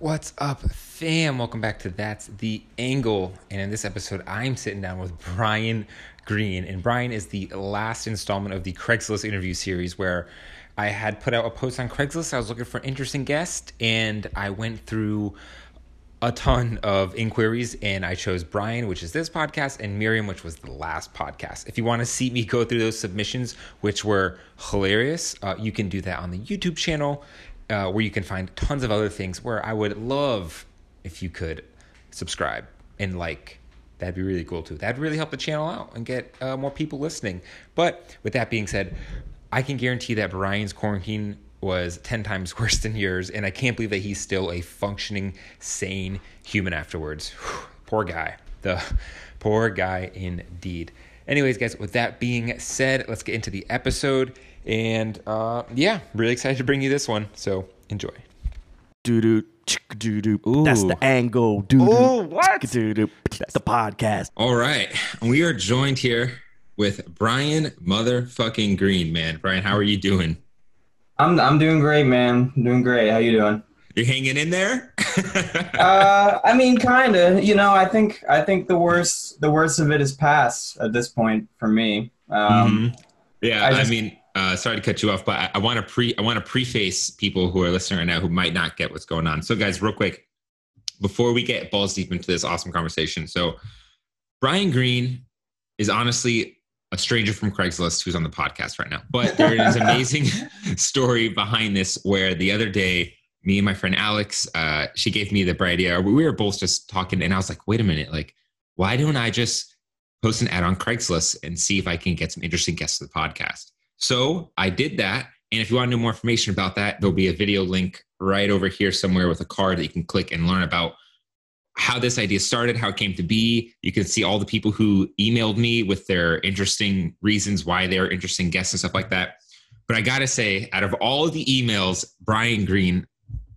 What's up, fam? Welcome back to That's the Angle. And in this episode, I'm sitting down with Brian Green. And Brian is the last installment of the Craigslist interview series where I had put out a post on Craigslist. I was looking for an interesting guest, and I went through a ton of inquiries and I chose Brian, which is this podcast, and Miriam, which was the last podcast. If you want to see me go through those submissions, which were hilarious, uh, you can do that on the YouTube channel uh, where you can find tons of other things where I would love if you could subscribe and like. That'd be really cool too. That'd really help the channel out and get uh, more people listening. But with that being said, I can guarantee that Brian's quarantine was 10 times worse than yours. And I can't believe that he's still a functioning, sane human afterwards. Whew, poor guy. The poor guy indeed. Anyways, guys, with that being said, let's get into the episode. And uh, yeah, really excited to bring you this one. So enjoy. Doo doo doo doo. That's the angle. Doo Ooh, what? Doo doo. That's the podcast. All right. We are joined here with Brian motherfucking Green, man. Brian, how are you doing? I'm I'm doing great, man. doing great. How you doing? You're hanging in there? uh, I mean, kind of. You know, I think I think the worst the worst of it is past at this point for me. Um, mm-hmm. Yeah, I, just, I mean, uh, sorry to cut you off, but I, I want to pre I want to preface people who are listening right now who might not get what's going on. So, guys, real quick, before we get balls deep into this awesome conversation, so Brian Green is honestly a stranger from Craigslist who's on the podcast right now. But there is an amazing story behind this where the other day, me and my friend Alex, uh, she gave me the bright idea. We were both just talking, and I was like, wait a minute, like, why don't I just post an ad on Craigslist and see if I can get some interesting guests to the podcast? So I did that. And if you want to know more information about that, there'll be a video link right over here somewhere with a card that you can click and learn about how this idea started, how it came to be. You can see all the people who emailed me with their interesting reasons why they're interesting guests and stuff like that. But I gotta say, out of all of the emails, Brian Green,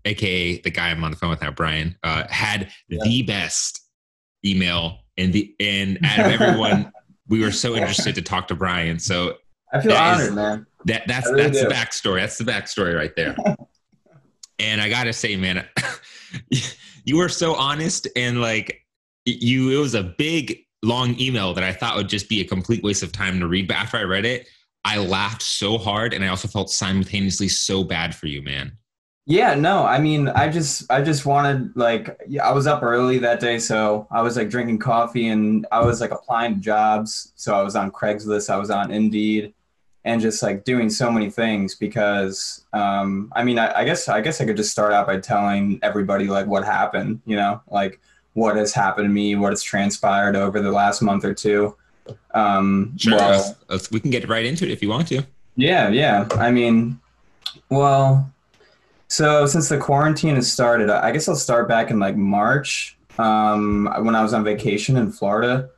aka the guy I'm on the phone with now, Brian, uh, had yeah. the best email and the and out of everyone, we were so interested to talk to Brian. So I feel honored, is, man. That that's really that's do. the backstory. That's the backstory right there. and I gotta say, man, you were so honest and like you. It was a big long email that I thought would just be a complete waste of time to read. But after I read it, I laughed so hard, and I also felt simultaneously so bad for you, man. Yeah, no, I mean, I just, I just wanted like, I was up early that day, so I was like drinking coffee, and I was like applying to jobs. So I was on Craigslist, I was on Indeed, and just like doing so many things because um, I mean I, I, guess I guess I could just start out by telling everybody like what happened, you know, like what has happened to me, what has transpired over the last month or two. Um, sure, well, let's, we can get right into it if you want to. Yeah, yeah. I mean, well, so since the quarantine has started, I guess I'll start back in like March um, when I was on vacation in Florida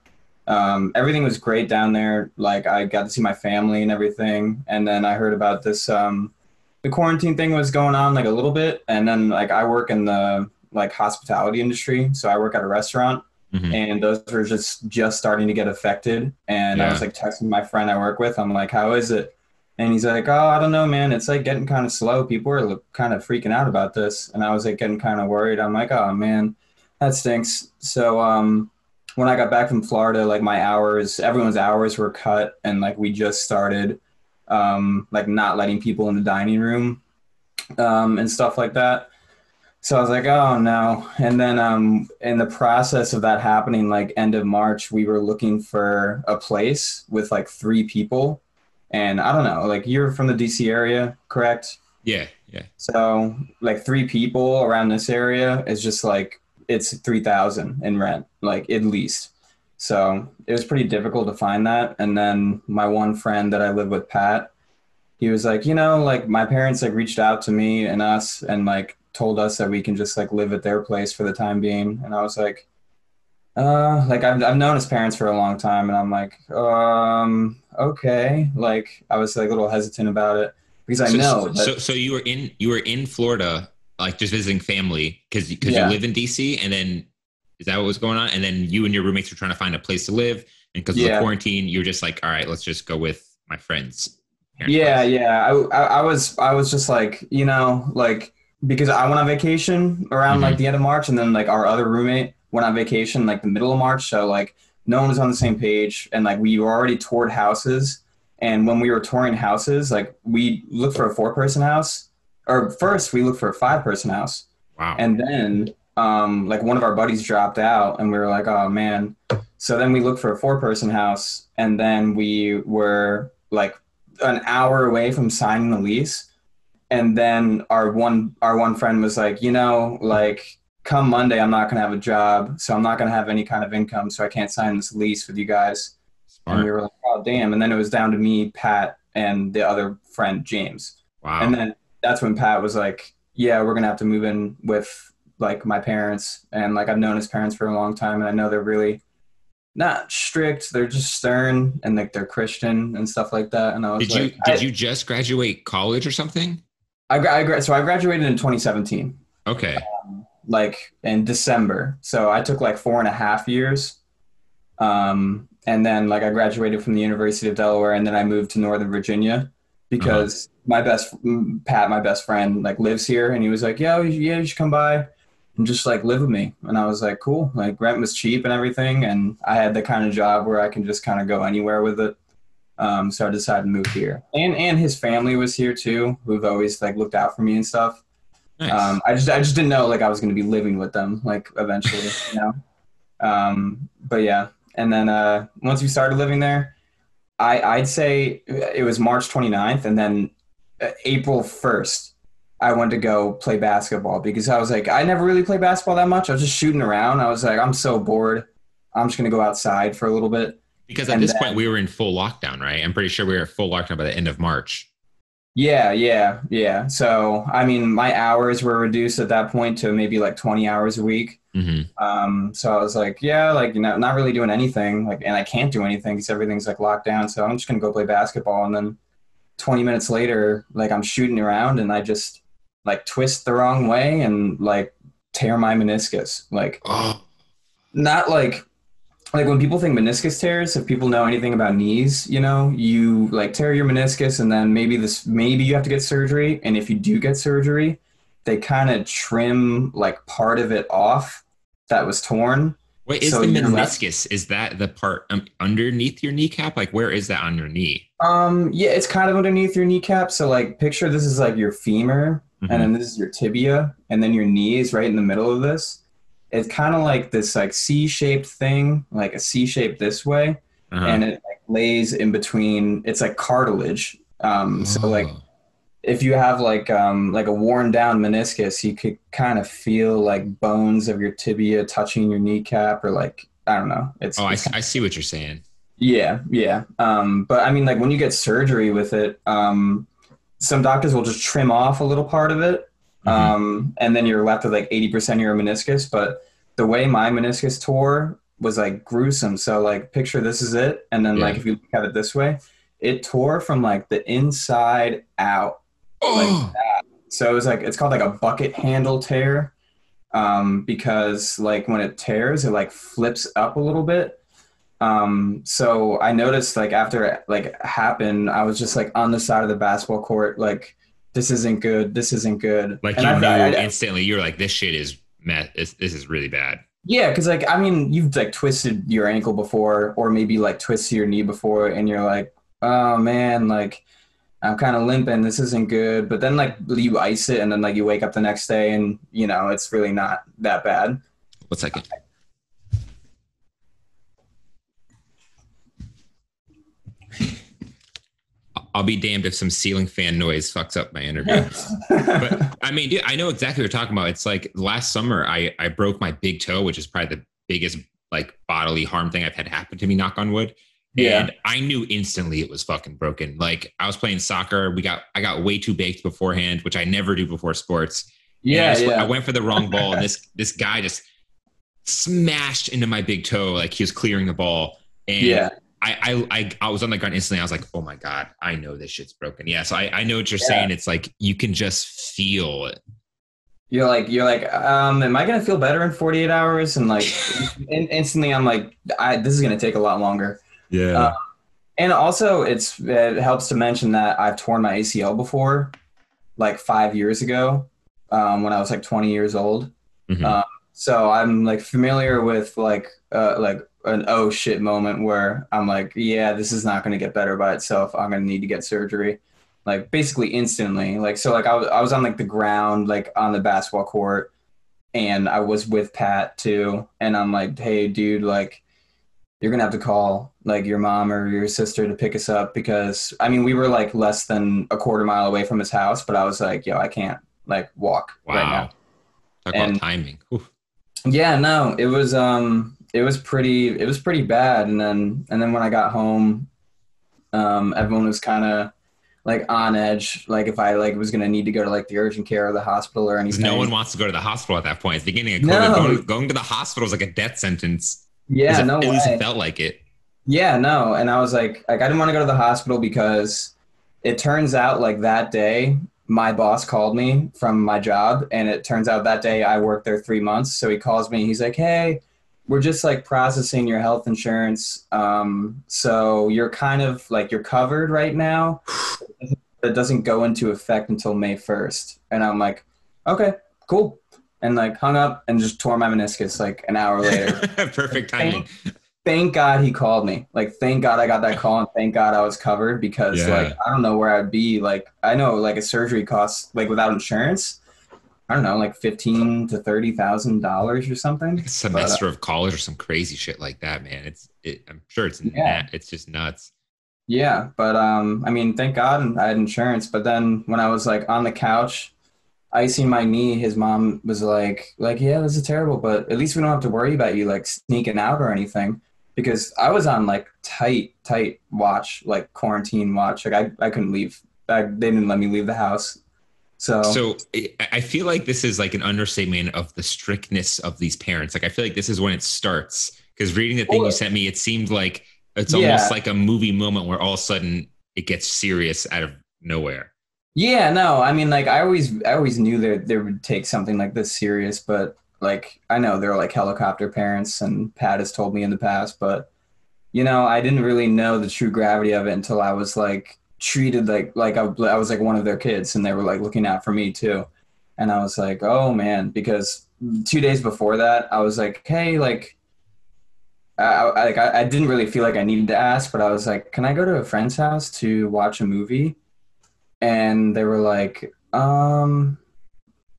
um, everything was great down there. Like I got to see my family and everything. And then I heard about this, um, the quarantine thing was going on like a little bit. And then like I work in the like hospitality industry. So I work at a restaurant mm-hmm. and those were just, just starting to get affected. And yeah. I was like texting my friend I work with. I'm like, how is it? And he's like, oh, I don't know, man. It's like getting kind of slow. People are kind of freaking out about this. And I was like getting kind of worried. I'm like, oh man, that stinks. So, um, when I got back from Florida, like my hours, everyone's hours were cut, and like we just started, um, like not letting people in the dining room, um, and stuff like that. So I was like, oh no. And then um, in the process of that happening, like end of March, we were looking for a place with like three people. And I don't know, like you're from the DC area, correct? Yeah, yeah. So like three people around this area is just like it's 3000 in rent like at least. So it was pretty difficult to find that. And then my one friend that i live with pat he was like you know like my parents like reached out to me and us and like told us that we can just like live at their place for the time being. And i was like uh like I've, I've known his parents for a long time. And i'm like um okay. Like i was like a little hesitant about it because i so, know so, so you were in you were in florida like just visiting family because because yeah. you live in DC, and then is that what was going on? And then you and your roommates were trying to find a place to live, and because yeah. of the quarantine, you're just like, all right, let's just go with my friends. Yeah, place. yeah. I, I, I was I was just like, you know, like because I went on vacation around Mhm. like the end of March, and then like our other roommate went on vacation like the middle of March. So like no one was on the same page, and like we were already toured houses. And when we were touring houses, like we looked for a four person house, or first we looked for a five person house, Wow. and then um, like one of our buddies dropped out, and we were like, oh man. So then we looked for a four person house, and then we were like an hour away from signing the lease and then our one our one friend was like you know like come monday i'm not going to have a job so i'm not going to have any kind of income so i can't sign this lease with you guys and we were like oh damn and then it was down to me pat and the other friend james Wow. and then that's when pat was like yeah we're going to have to move in with like my parents and like i've known his parents for a long time and i know they're really not strict they're just stern and like they're christian and stuff like that and i was did you did you just graduate college or something? I, I so I graduated in 2017, Okay. like in December. So I took like four and a half years. Um, and then like I graduated from the University of Delaware and then I moved to Northern Virginia because my best mm, Pat, my best friend, like lives here and he was like, yeah, yeah, you should come by and just like live with me. And I was like, cool. Like rent was cheap and everything. And I had the kind of job where I can just kind of go anywhere with it. Um, so I decided to move here. And and his family was here too, who've always like looked out for me and stuff. Nice. Um, I just I just didn't know like I was going to be living with them like eventually, you know. Um, but yeah, and then uh, once we started living there, I I'd say it was March 29th, and then uh, April 1st, I went to go play basketball because I was like I never really played basketball that much. I was just shooting around. I was like I'm so bored. I'm just gonna go outside for a little bit. because at and this then- point we were in full lockdown, right? I'm pretty sure we were full lockdown by the end of March. Yeah, yeah, yeah. So I mean, my hours were reduced at that point to maybe like 20 hours a week. hmm Um, so I was like, yeah, like you know, not really doing anything, like, and I can't do anything because everything's like locked down. So I'm just gonna go play basketball, and then 20 minutes later, like I'm shooting around, and I just like twist the wrong way and like tear my meniscus. Like not like like when people think meniscus tears, if people know anything about knees, you know, you like tear your meniscus, and then maybe this maybe you have to get surgery, and if you do get surgery, they kind of trim like part of it off that was torn. wait, is So the you're left- meniscus? Is that the part um, underneath your kneecap? Like, where is that on your knee? Um, yeah, it's kind of underneath your kneecap. So like, picture this is like your femur, Mhm. and then this is your tibia, and then your knee is right in the middle of this. It's kind of like this like C-shaped thing, like a C-shape this way, Uh-huh. and it like, lays in between. It's like cartilage. Um, so like Oh. if you have like um like a worn down meniscus, you could kind of feel like bones of your tibia touching your kneecap, or like I don't know. It's oh, I, I see what you're saying. yeah, yeah. Um, but I mean, like when you get surgery with it, um, some doctors will just trim off a little part of it. Um, and then you're left with like eighty percent of your meniscus. But the way my meniscus tore was like gruesome. So like, picture this is it, and then like if you look at it this way, it tore from like the inside out. Oh, So it was like it's called like a bucket handle tear, um, because like when it tears, it like flips up a little bit. Um, so I noticed like after it like happened, I was just like on the side of the basketball court, like this isn't good, this isn't good. like And you I- knew I- I- instantly. you're like, this shit is mess. This, this is really bad. yeah, because like I mean, you've like twisted your ankle before, or maybe like twisted your knee before, and you're like, oh man, like I'm kind of limping. This isn't good. But then like you ice it, and then like you wake up the next day, and you know it's really not that bad. One second. I'll be damned if some ceiling fan noise fucks up my interview. but I mean, dude, I know exactly what you're talking about. It's like last summer, I I broke my big toe, which is probably the biggest like bodily harm thing I've had happen to me. Knock on wood. Yeah. And I knew instantly it was fucking broken. Like I was playing soccer, we got I got way too baked beforehand, which I never do before sports. And I, yeah, just- yeah. I went for the wrong ball, and this this guy just smashed into my big toe like he was clearing the ball. And yeah. I, I I I was on the ground instantly. I was like, oh my god, I know this shit's broken. Yeah, so I, I know what you're Yeah. saying. It's like you can just feel it. You're like you're like, um, am I gonna feel better in 48 hours? And like in, instantly, I'm like, I, this is gonna take a lot longer. Yeah. Uh, And also, it's it helps to mention that I've torn my ACL before, like five years ago. um, when I was like 20 years old. Mhm. Uh, so I'm like familiar with like uh, like an oh shit moment where I'm like, yeah, this is not going to get better by itself. I'm going to need to get surgery, like basically instantly. Like so, like I was I was on like the ground, like on the basketball court, and I was with Pat too, and I'm like, hey, dude, like you're gonna have to call like your mom or your sister to pick us up because I mean we were like less than a quarter mile away from his house, but I was like, yo, I can't like walk wow. right now. Talk And- about timing. Oof. Yeah, no, it was um it was pretty it was pretty bad and then and then when I got home um everyone was kind of like on edge like if I like was going to need to go to like the urgent care or the hospital or anything. No one wants to go to the hospital at that point. It's the beginning of COVID. No. Going, going to the hospital is like a death sentence. yeah, At least it- no At least it felt like it. Yeah, no, and I was like like I didn't want to go to the hospital because it turns out like that day my boss called me from my job and it turns out that day I worked there 3 months so he calls me he's like, "Hey, we're just like processing your health insurance. Um, so you're kind of like you're covered right now. It doesn't go into effect until May 1st. And I'm like, okay, cool. And like hung up and just tore my meniscus like an hour later. Perfect timing. thank God he called me. Like, thank God I got that call and thank God I was covered because Yeah. like I don't know where I'd be. Like, I know like a surgery costs like without insurance. I don't know, like fifteen to thirty thousand dollars or something. A semester of college or some crazy shit like that, man. It's it, I'm sure it's Yeah. na- it's just nuts. Yeah, but um, I mean, thank God I had insurance. But then when I was like on the couch, icing my knee, his mom was like, like, yeah, this is terrible, but at least we don't have to worry about you like sneaking out or anything, because I was on like tight, tight watch, like quarantine watch. Like I, I couldn't leave. I, they didn't let me leave the house. So, So I I feel like this is like an understatement of the strictness of these parents. Like I feel like this is when it starts. Because reading the thing you sent me, it seemed like it's Yeah. almost like a movie moment where all of a sudden it gets serious out of nowhere. Yeah, no, I mean, like I always, I always knew that they would take something like this serious, but like I know they're like helicopter parents, and Pat has told me in the past, but you know, I didn't really know the true gravity of it until I was like treated like like I, I was like one of their kids, and they were like looking out for me too, and I was like, oh man, because two days before that, I was like, hey, like. I, like I didn't really feel like I needed to ask, but I was like, "Can I go to a friend's house to watch a movie?" and they were like, um,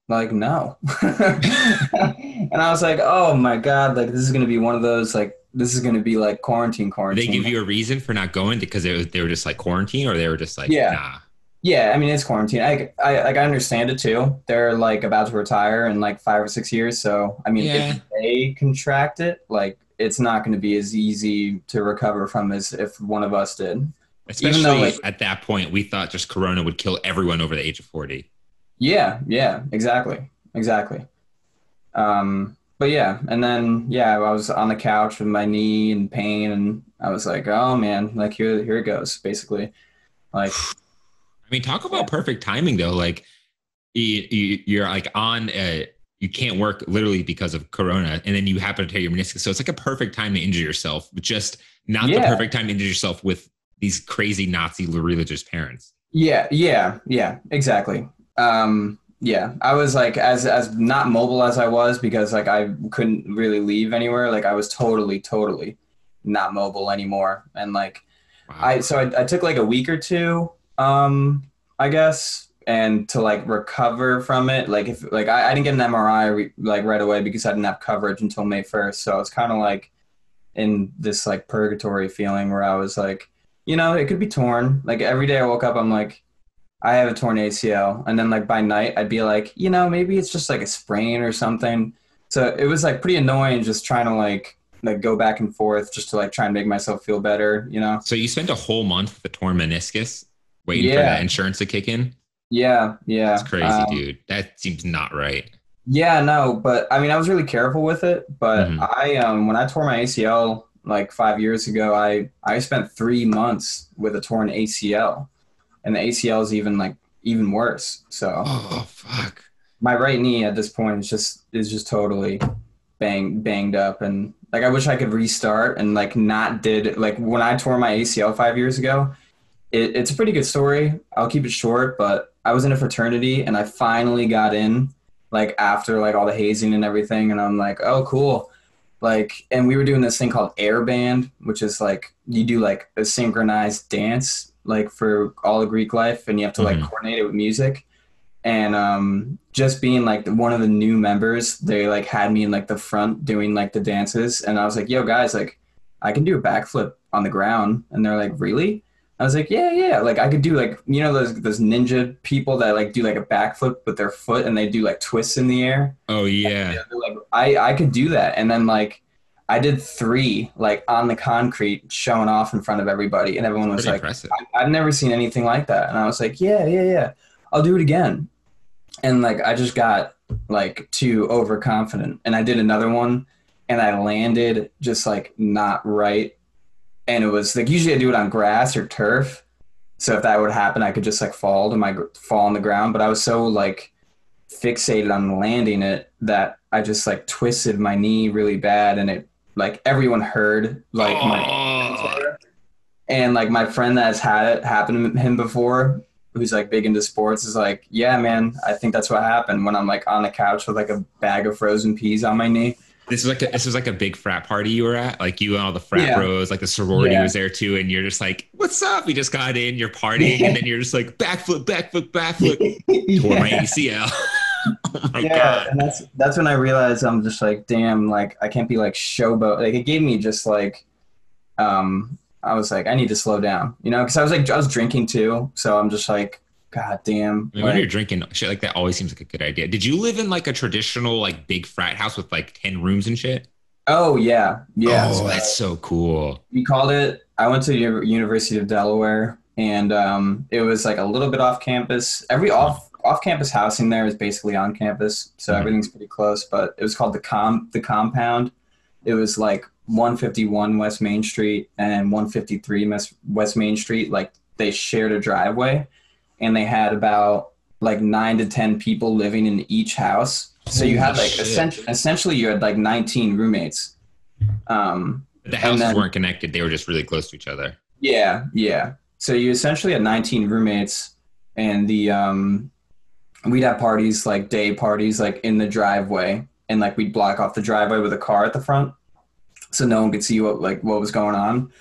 like no. and I was like, oh my god, like this is gonna be one of those like this is gonna be like quarantine quarantine. they give you a reason for not going because they, they were just like quarantine or they were just like, Yeah. nah. Yeah, I mean it's quarantine. I, I like I understand it too. They're like about to retire in like five or six years, so I mean Yeah. if they contract it, like it's not going to be as easy to recover from as if one of us did. Especially though, like- at that point, we thought just Corona would kill everyone over the age of 40. Yeah, yeah, exactly, exactly. Um, but yeah, and then yeah, I was on the couch with my knee in pain, and I was like, oh man, like here, here it goes, basically. Like, I mean, talk about perfect timing though. Like you, you, you're like on a, you can't work literally because of Corona, and then you happen to tear your meniscus. So it's like a perfect time to injure yourself, but just not the perfect time to injure yourself with these crazy Nazi religious parents. yeah, yeah, yeah, exactly. Um, yeah, I was like as as not mobile as I was because like I couldn't really leave anywhere. Like I was totally, totally not mobile anymore, and like. Wow. I so I, I took like a week or two, um, I guess, and to like recover from it. Like if like I, I didn't get an MRI re- like right away because I didn't have coverage until May first. So I was kind of like in this like purgatory feeling where I was like, you know, it could be torn. Like every day I woke up, I'm like, I have a torn ACL, and then like by night I'd be like, you know, maybe it's just like a sprain or something. So it was like pretty annoying just trying to like like go back and forth just to like try and make myself feel better, you know. so you spent a whole month with a torn meniscus waiting for that insurance to kick in. Yeah, yeah. That's crazy, Um, dude. That seems not right. Yeah, no, but I mean, I was really careful with it. But Mhm. I, um, when I tore my ACL like five years ago, I I spent three months with a torn ACL, and the ACL is even like even worse. So Oh fuck. my right knee at this point is just is just totally bang banged up, and like I wish I could restart and like not did like when I tore my ACL five years ago. It, it's a pretty good story. I'll keep it short, but I was in a fraternity and I finally got in like after like all the hazing and everything, and I'm like, oh cool. Like, and we were doing this thing called air band, which is like you do like a synchronized dance, like for all of Greek life, and you have to like Mhm. coordinate it with music. And um, just being like one of the new members, they like had me in like the front doing like the dances, and I was like, "Yo, guys, like, I can do a backflip on the ground," and they're like, "Really?" I was like, "Yeah, yeah, like I could do like you know those those ninja people that like do like a backflip with their foot and they do like twists in the air." Oh yeah. Like I I could do that, and then like I did three like on the concrete, showing off in front of everybody, and everyone was Pretty like, impressive. I, I've never seen anything like that. And I was like, yeah, yeah, yeah, I'll do it again. And like, I just got like too overconfident. And I did another one and I landed just like not right. And it was like, usually I do it on grass or turf. So if that would happen, I could just like fall to my fall on the ground. But I was so like fixated on landing it that I just like twisted my knee really bad. And it like everyone heard like my and like my friend that's had it happen to him before, who's like big into sports, is like, yeah, man, I think that's what happened when I'm like on the couch with like a bag of frozen peas on my knee. This is like a, this was like a big frat party you were at, like you and all the frat Yeah. bros, like the sorority Yeah. was there too, and you're just like, "What's up?" we just got in, you're partying, and then you're just like, "Backflip, backflip, backflip." Tore my ACL. Oh yeah, god. and that's that's when I realized I'm just like, damn, like I can't be like showboat. Like it gave me just like, um, I was like, I need to slow down, you know, because I was like, I was drinking too, so I'm just like, god damn, I mean, when you're drinking shit like that, always seems like a good idea. Did you live in like a traditional like big frat house with like ten rooms and shit? oh yeah, yeah. Oh, so- that's so cool. we called it i went to U- university of delaware and um, it was like a little bit off campus every off off campus housing there is basically on campus so Mhm. everything's pretty close but it was called the com the compound it was like 151 west main street and 153 Mes- west main street like they shared a driveway and they had about like nine to ten people living in each house so you had like essentially, essentially you had like 19 roommates um The houses then- weren't connected; they were just really close to each other. yeah, yeah. So you essentially had 19 roommates, and the um, we'd have parties like day parties like in the driveway, and like we'd block off the driveway with a car at the front, so no one could see what like what was going on.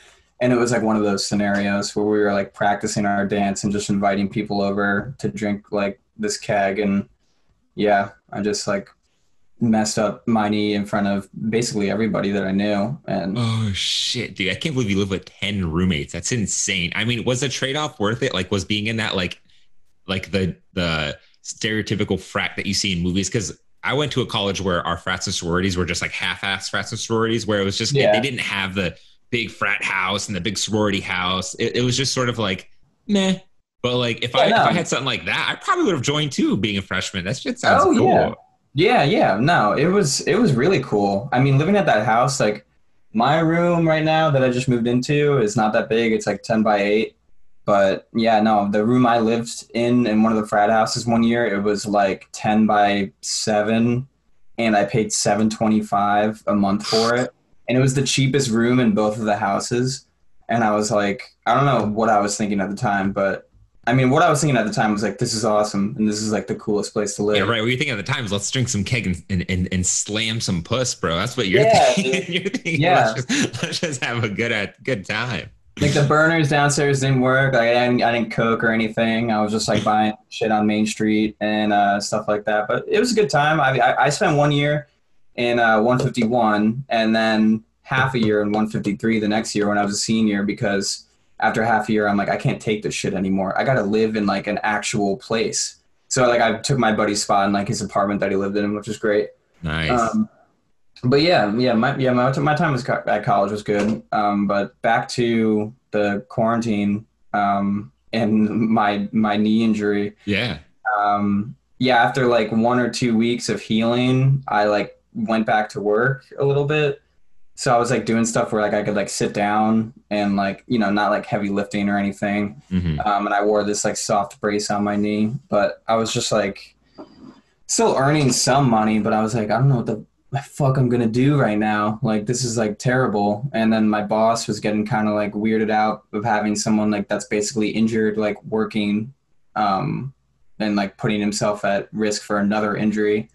And it was like one of those scenarios where we were like practicing our dance and just inviting people over to drink like this keg, and yeah, I just like messed up my knee in front of basically everybody that I knew, and Oh shit, dude! I can't believe you live with ten roommates. That's insane. I mean, was the trade off worth it? Like, was being in that like, like the the stereotypical frat that you see in movies? Because I went to a college where our frats and sororities were just like half-ass frats and sororities, where it was just Yeah. they didn't have the big frat house and the big sorority house. It, it was just sort of like meh. But like, if I no. if I had something like that, I probably would have joined too. Being a freshman, that shit sounds Oh, cool. yeah. Yeah, yeah. No, it was it was really cool. I mean, living at that house, like my room right now that I just moved into is not that big. It's like ten by eight. But yeah, no, the room I lived in in one of the frat houses one year, it was like ten by seven, and I paid seven twenty five a month for it, and it was the cheapest room in both of the houses. And I was like, I don't know what I was thinking at the time, but I mean, what I was thinking at the time was like, this is awesome, and this is like the coolest place to live. Yeah, right. What you thinking at the time is let's drink some keg and, and, and, and slam some puss, bro. That's what you're Yeah, thinking. you're thinking Yeah. let's, just, let's just have a good uh, good time. Like the burners downstairs didn't work. Like I didn't, I didn't cook or anything. I was just like buying shit on Main Street and uh, stuff like that. But it was a good time. I, I, I spent one year in uh, 151 and then half a year in 153 the next year when I was a senior because after half a year I'm like I can't take this shit anymore. I got to live in like an actual place. So like I took my buddy's spot in like his apartment that he lived in, which was great. Nice. Um, but yeah, yeah, my yeah my, my time was co- at college was good. Um, but back to the quarantine um, and my my knee injury. yeah. Um, yeah, after like one or two weeks of healing, I like went back to work a little bit. So I was like doing stuff where like I could like sit down and like you know not like heavy lifting or anything hmm um, and I wore this like soft brace on my knee. But I was just like still earning some money, but I was like, I don't know what the fuck I'm gonna do right now. Like this is like terrible. And then my boss was getting kind of like weirded out of having someone like that's basically injured, like working, um, and like putting himself at risk for another injury.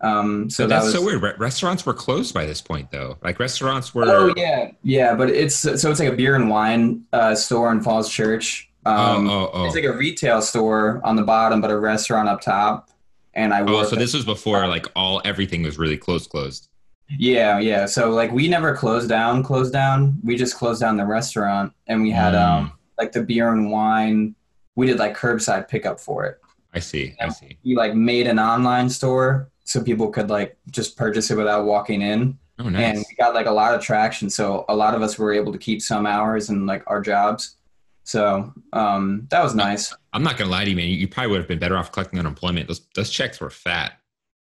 Um, so So that that's was so weird. Re- restaurants were closed by this point, though. Like restaurants were. Oh yeah, yeah, but it's so it's like a beer and wine uh, store in Falls Church. Um, oh, oh, oh. It's like a retail store on the bottom, but a restaurant up top. And I oh, so this was before like all everything was really close, closed. Yeah, yeah. So like we never closed down, closed down. We just closed down the restaurant and we had Mm. um like the beer and wine. We did like curbside pickup for it. I see. I see. We like made an online store so people could like just purchase it without walking in. Oh, nice. And we got like a lot of traction. So a lot of us were able to keep some hours and like our jobs. So um that was nice. I'm not gonna lie to you, man. You, you probably would have been better off collecting unemployment. Those those checks were fat.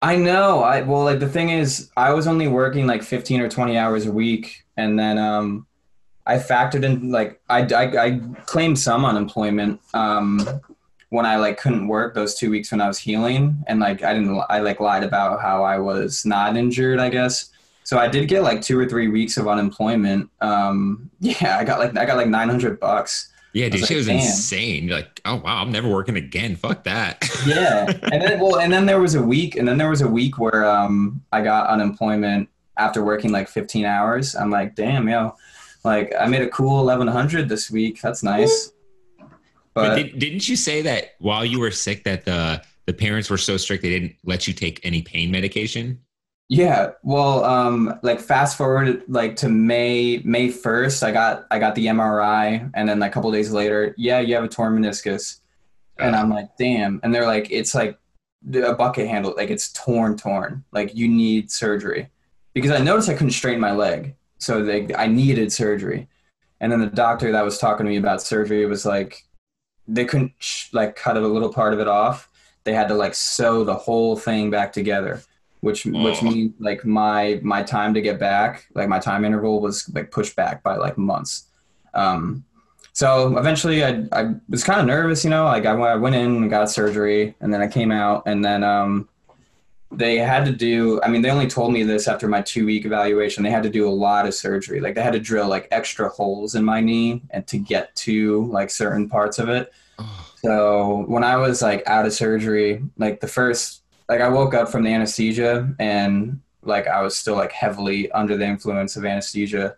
I know. I well, like the thing is, I was only working like fifteen or twenty hours a week, and then um, I factored in like I, I, I claimed some unemployment um, when I like couldn't work those two weeks when I was healing, and like I didn't I like lied about how I was not injured, I guess. So I did get like two or three weeks of unemployment. Um, yeah, I got like I got like nine hundred bucks. Yeah, dude, was shit like, was damn. insane. You're like, oh wow, I'm never working again. Fuck that. yeah and then well and then there was a week and then there was a week where um i got unemployment after working like 15 hours i'm like damn yo like i made a cool 1100 this week that's nice But but did, didn't you say that while you were sick that the the parents were so strict they didn't let you take any pain medication? Yeah well um like fast forward like to may may 1st i got i got the mri and then like a couple days later yeah you have a torn meniscus. And i'm like damn. And they're like it's like a bucket handle like it's torn torn. Like you need surgery. Because i noticed i couldn't straighten my leg. So they, i needed surgery. And then the doctor that was talking to me about surgery was like they couldn't sh- like cut a little part of it off. They had to like sew the whole thing back together which which Oh. means like my my time to get back like my time interval was like pushed back by like months um so eventually I, I was kind of nervous, you know, like I, I went in and got surgery and then I came out and then um, they had to do, I mean, they only told me this after my two week evaluation. They had to do a lot of surgery. Like they had to drill like extra holes in my knee and to get to like certain parts of it. Oh, So when I was like out of surgery, like the first, like I woke up from the anesthesia and like I was still like heavily under the influence of anesthesia.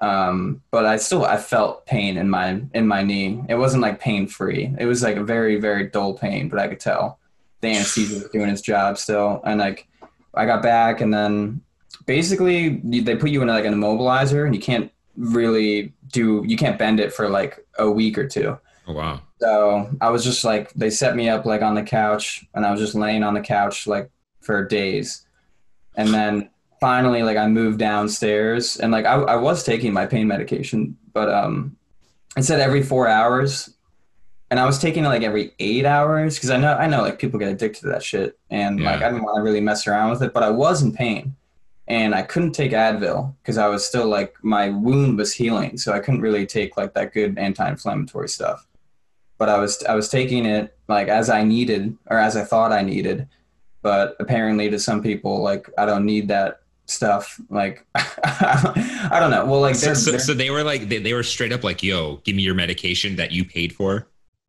Um, but I still I felt pain in my in my knee. It wasn't like pain free. It was like a very very dull pain, but I could tell the anesthesia was doing its job still. And like I got back and then basically they put you in like an immobilizer and you can't really do you can't bend it for like a week or two. Oh wow. So I was just like, they set me up like on the couch, and I was just laying on the couch like for days. And then finally, like I moved downstairs, and like I, I was taking my pain medication, but um, it said every four hours, and I was taking it like every eight hours because I know I know like people get addicted to that shit, and like I didn't want to really mess around with it, but I was in pain. And I couldn't take Advil because I was still like my wound was healing, so I couldn't really take like that good anti-inflammatory stuff but I was I was taking it like as I needed or as I thought I needed. But apparently, to some people, like I don't need that stuff. Like I don't know. Well, like So, they're, so, they're- so they were like they, they were straight up like, yo, give me your medication that you paid for.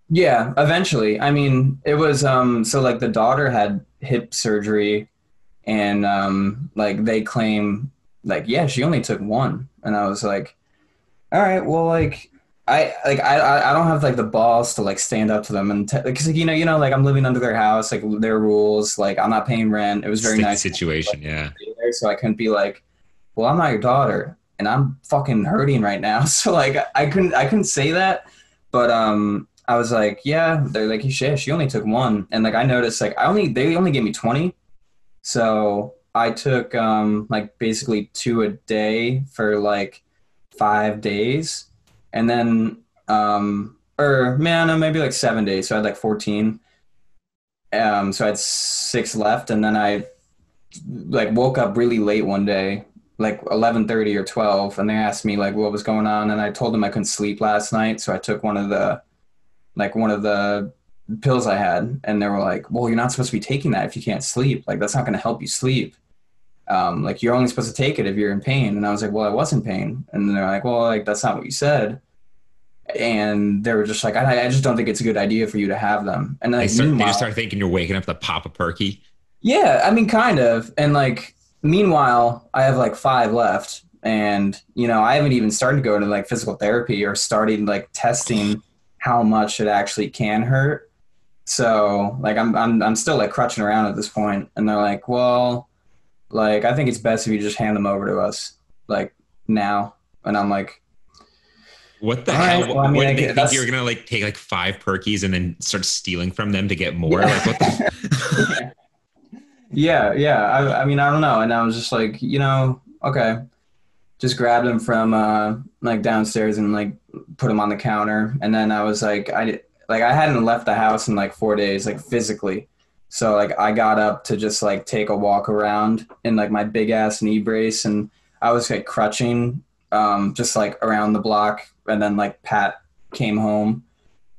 yeah. Eventually, I mean, it was um. So like the daughter had hip surgery, and um, like they claim like yeah, she only took one, and I was like, all right, well, like I like I I don't have like the balls to like stand up to them and because like, you know you know like I'm living under their house like their rules like I'm not paying rent. It was very nice situation. Yeah. so I couldn't be like, well, I'm not your daughter, and I'm fucking hurting right now. So like I couldn't I couldn't say that, but um I was like, yeah, they're like, shit, she only took one, and like I noticed like I only they only gave me twenty, so I took um like basically two a day for like five days, and then um or man no, maybe like seven days, so I had like fourteen. Um, so I had six left, and then I like woke up really late one day like 11:30 or 12 and they asked me like what was going on. And I told them I couldn't sleep last night. So I took one of the like one of the pills I had. And they were like well you're not supposed to be taking that if you can't sleep. Like that's not going to help you sleep um, like you're only supposed to take it if you're in pain and I was like well I was in pain and they're like well like that's not what you said and they were just like I, I just don't think it's a good idea for you to have them and They, start, they just start thinking you're waking up to pop a perky. Yeah, I mean, kind of. And like, meanwhile, I have like five left, and you know, I haven't even started going to like physical therapy or starting like testing how much it actually can hurt. So like, I'm I'm I'm still like crutching around at this point, and they're like, well, like I think it's best if you just hand them over to us, like now. And I'm like, What the All hell? right, well, I mean, what I get- think you were gonna like take like five perkies and then start stealing from them to get more? Like what the yeah, yeah. I, I mean, I don't know. And I was just like, you know, okay. Just grabbed them from uh, like downstairs and like put them on the counter. And then I was like, I like I hadn't left the house in like four days, like physically. So like I got up to just like take a walk around in like my big ass knee brace, and I was like crutching, um, just like around the block. And then like Pat came home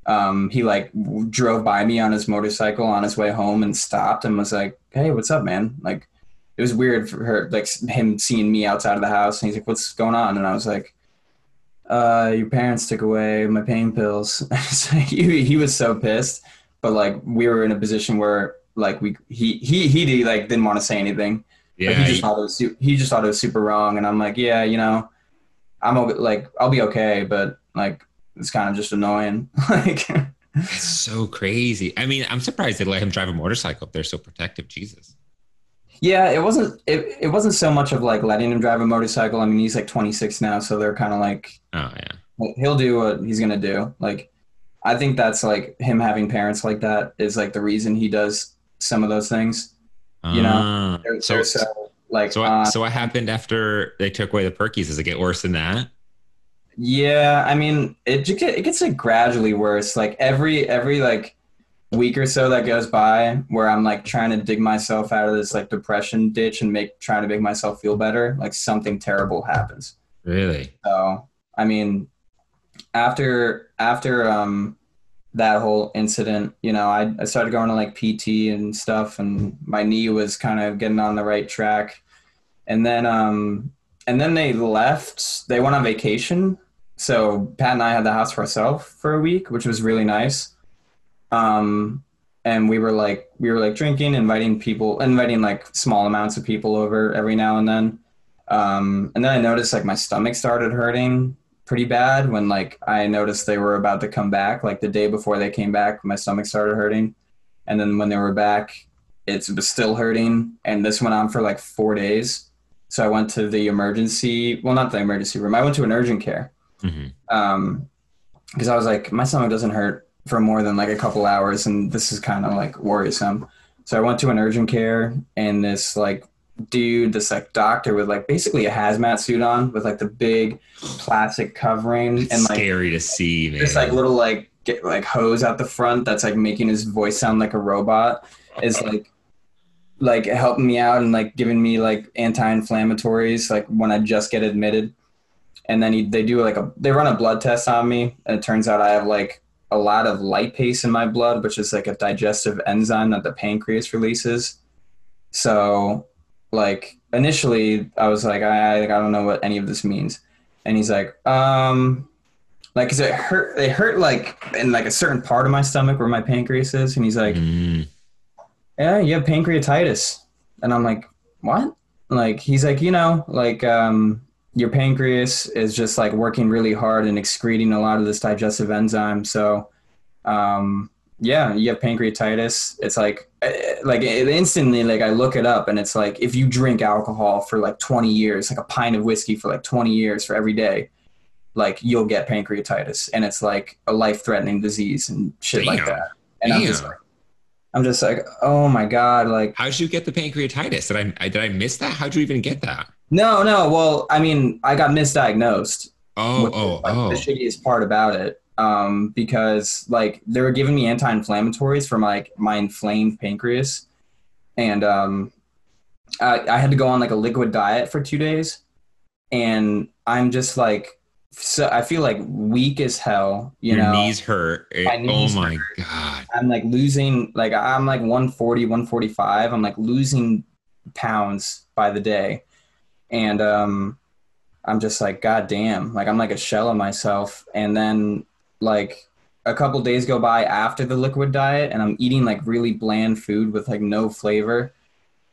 um, he like w- drove by me on his motorcycle on his way home and stopped and was like, "Hey, what's up, man?" Like, it was weird for her, like him seeing me outside of the house, and he's like, "What's going on?" And I was like, "Uh, your parents took away my pain pills." So he he was so pissed, but like we were in a position where like we he he he like didn't want to say anything. Like, Yeah, he just you- thought it was he just thought it was super wrong, and I'm like, yeah, you know, I'm like I'll be okay, but like it's kind of just annoying, like. it's so crazy. I mean, I'm surprised they let him drive a motorcycle they're so protective. Jesus. Yeah, it wasn't it, it wasn't so much of like letting him drive a motorcycle. I mean, he's like 26 now, so they're kind of like Oh yeah. he'll do what he's gonna do. Like, I think that's like him having parents like that is like the reason he does some of those things. You know, Ah. They're, so they're so like so what, uh, so what happened after they took away the perkies? Does it get worse than that? Yeah, I mean, it it gets like gradually worse. Like every every like week or so that goes by, where I'm like trying to dig myself out of this like depression ditch and make trying to make myself feel better. Like something terrible happens. Really? So I mean, after after um that whole incident, you know, I, I started going to like PT and stuff, and my knee was kind of getting on the right track. And then um and then they left. They went on vacation. So Pat and I had the house for ourselves for a week, which was really nice. Um and we were like we were like drinking, inviting people, inviting like small amounts of people over every now and then. Um, and then I noticed like my stomach started hurting pretty bad when like I noticed they were about to come back. Like the day before they came back, my stomach started hurting. And then when they were back, it was still hurting. And this went on for like four days. So I went to the emergency, well, not the emergency room. I went to an urgent care hmm um because i was like my stomach doesn't hurt for more than like a couple hours and this is kind of like worrisome so i went to an urgent care and this like dude this like doctor with like basically a hazmat suit on with like the big plastic covering It's and like scary to see, man. this like little like get like hose out the front that's like making his voice sound like a robot is uh-huh. like like helping me out and like giving me like anti-inflammatories like when I just get admitted. And then he, they do like a they run a blood test on me and it turns out I have like a lot of lipase in my blood, which is like a digestive enzyme that the pancreas releases. So like initially I was like I I don't know what any of this means. And he's like, um, like, cause it hurt, it hurt like in like a certain part of my stomach where my pancreas is. And he's like, Mm. yeah, you have pancreatitis. And I'm like, what? Like, he's like, you know, like, um, your pancreas is just like working really hard and excreting a lot of this digestive enzyme. So, um, yeah, you have pancreatitis. It's like, eh, like it instantly, like I look it up and it's like, if you drink alcohol for like 20 years, like a pint of whiskey for like 20 years for every day, like you'll get pancreatitis and it's like a life threatening disease and shit like that. And I'm just like, I'm just like, oh my God, like, How'd you get the pancreatitis? Did I, I did I miss that? How'd you even get that? no, no. Well, I mean, I got misdiagnosed. Oh, is, oh, like, oh. The shittiest part about it, um, because like they were giving me anti-inflammatories for my my inflamed pancreas, and um, I, I had to go on like a liquid diet for two days, and I'm just like, so I feel like weak as hell. You Your know, knees hurt. My knees oh my god. I'm like losing like I'm like 140, 145. I'm like losing pounds by the day. And um I'm just like god damn, like I'm like a shell of myself and then like a couple days go by after the liquid diet and I'm eating like really bland food with like no flavor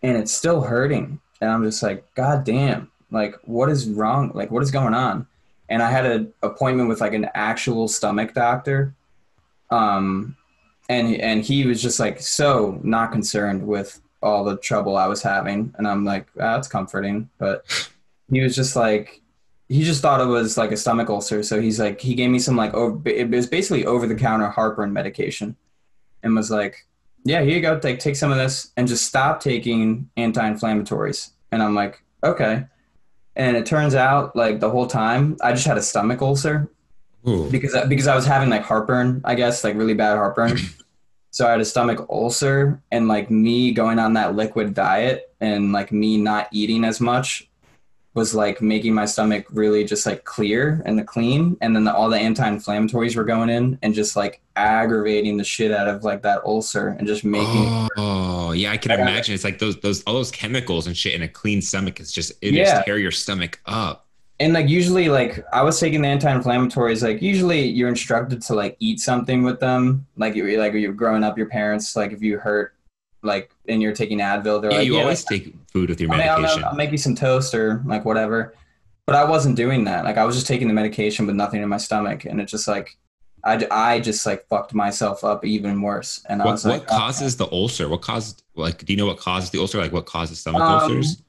and it's still hurting. And I'm just like, God damn, like what is wrong? Like what is going on? And I had an appointment with like an actual stomach doctor. Um, and and he was just like so not concerned with all the trouble I was having, and I'm like, ah, that's comforting. But he was just like, he just thought it was like a stomach ulcer, so he's like, he gave me some like over, it was basically over the counter heartburn medication, and was like, yeah, here you go, take take some of this, and just stop taking anti-inflammatories. And I'm like, okay. And it turns out like the whole time I just had a stomach ulcer Ooh. because because I was having like heartburn, I guess, like really bad heartburn. so I had a stomach ulcer, and like me going on that liquid diet and like me not eating as much was like making my stomach really just like clear and clean, and then the, all the anti-inflammatories were going in and just like aggravating the shit out of like that ulcer and just making. Oh, yeah, I can imagine. It's like those those all those chemicals and shit in a clean stomach. It's just it Yeah. just tear your stomach up. and like usually like i was taking the anti-inflammatories like usually you're instructed to like eat something with them like you like you're growing up your parents like if you hurt like and you're taking advil they're Yeah, like you yeah, always take food with your I'll, make- I'll, medication. I'll make you some toast or like whatever but i wasn't doing that like i was just taking the medication with nothing in my stomach and it just like i, I just like fucked myself up even worse and i what was like what causes the ulcer? What caused like? Do you know what causes the ulcer? Like what causes stomach Um, ulcers?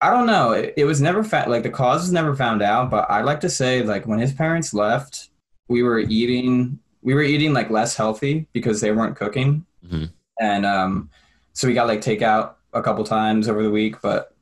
I don't know. It, it was never found, like the cause was never found out, but I'd like to say like when his parents left, we were eating we were eating like less healthy because they weren't cooking. Mhm. And um so we got like takeout a couple times over the week, but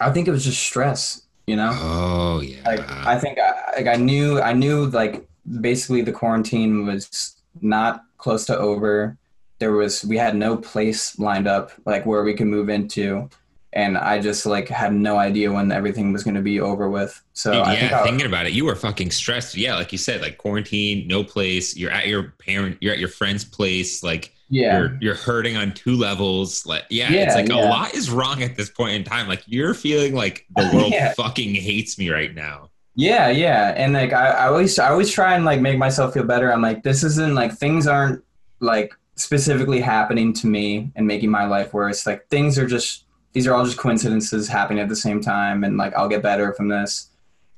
I think it was just stress, you know? Oh yeah. Like I think I, like I knew I knew like basically the quarantine was not close to over. There was we had no place lined up like where we could move into, and I just like had no idea when everything was going to be over with. So Dude, I yeah, think I, thinking about it, you were fucking stressed. Yeah, like you said, like quarantine, no place. You're at your parent, you're at your friend's place. Like yeah you're you're hurting on two levels. Like yeah, Yeah, it's like a lot is wrong at this point in time. Like you're feeling like the world Yeah. fucking hates me right now. Yeah, yeah, and like I, I always, I always try and like make myself feel better. I'm like, this isn't like things aren't like specifically happening to me and making my life worse. Like things are just, these are all just coincidences happening at the same time, and like I'll get better from this.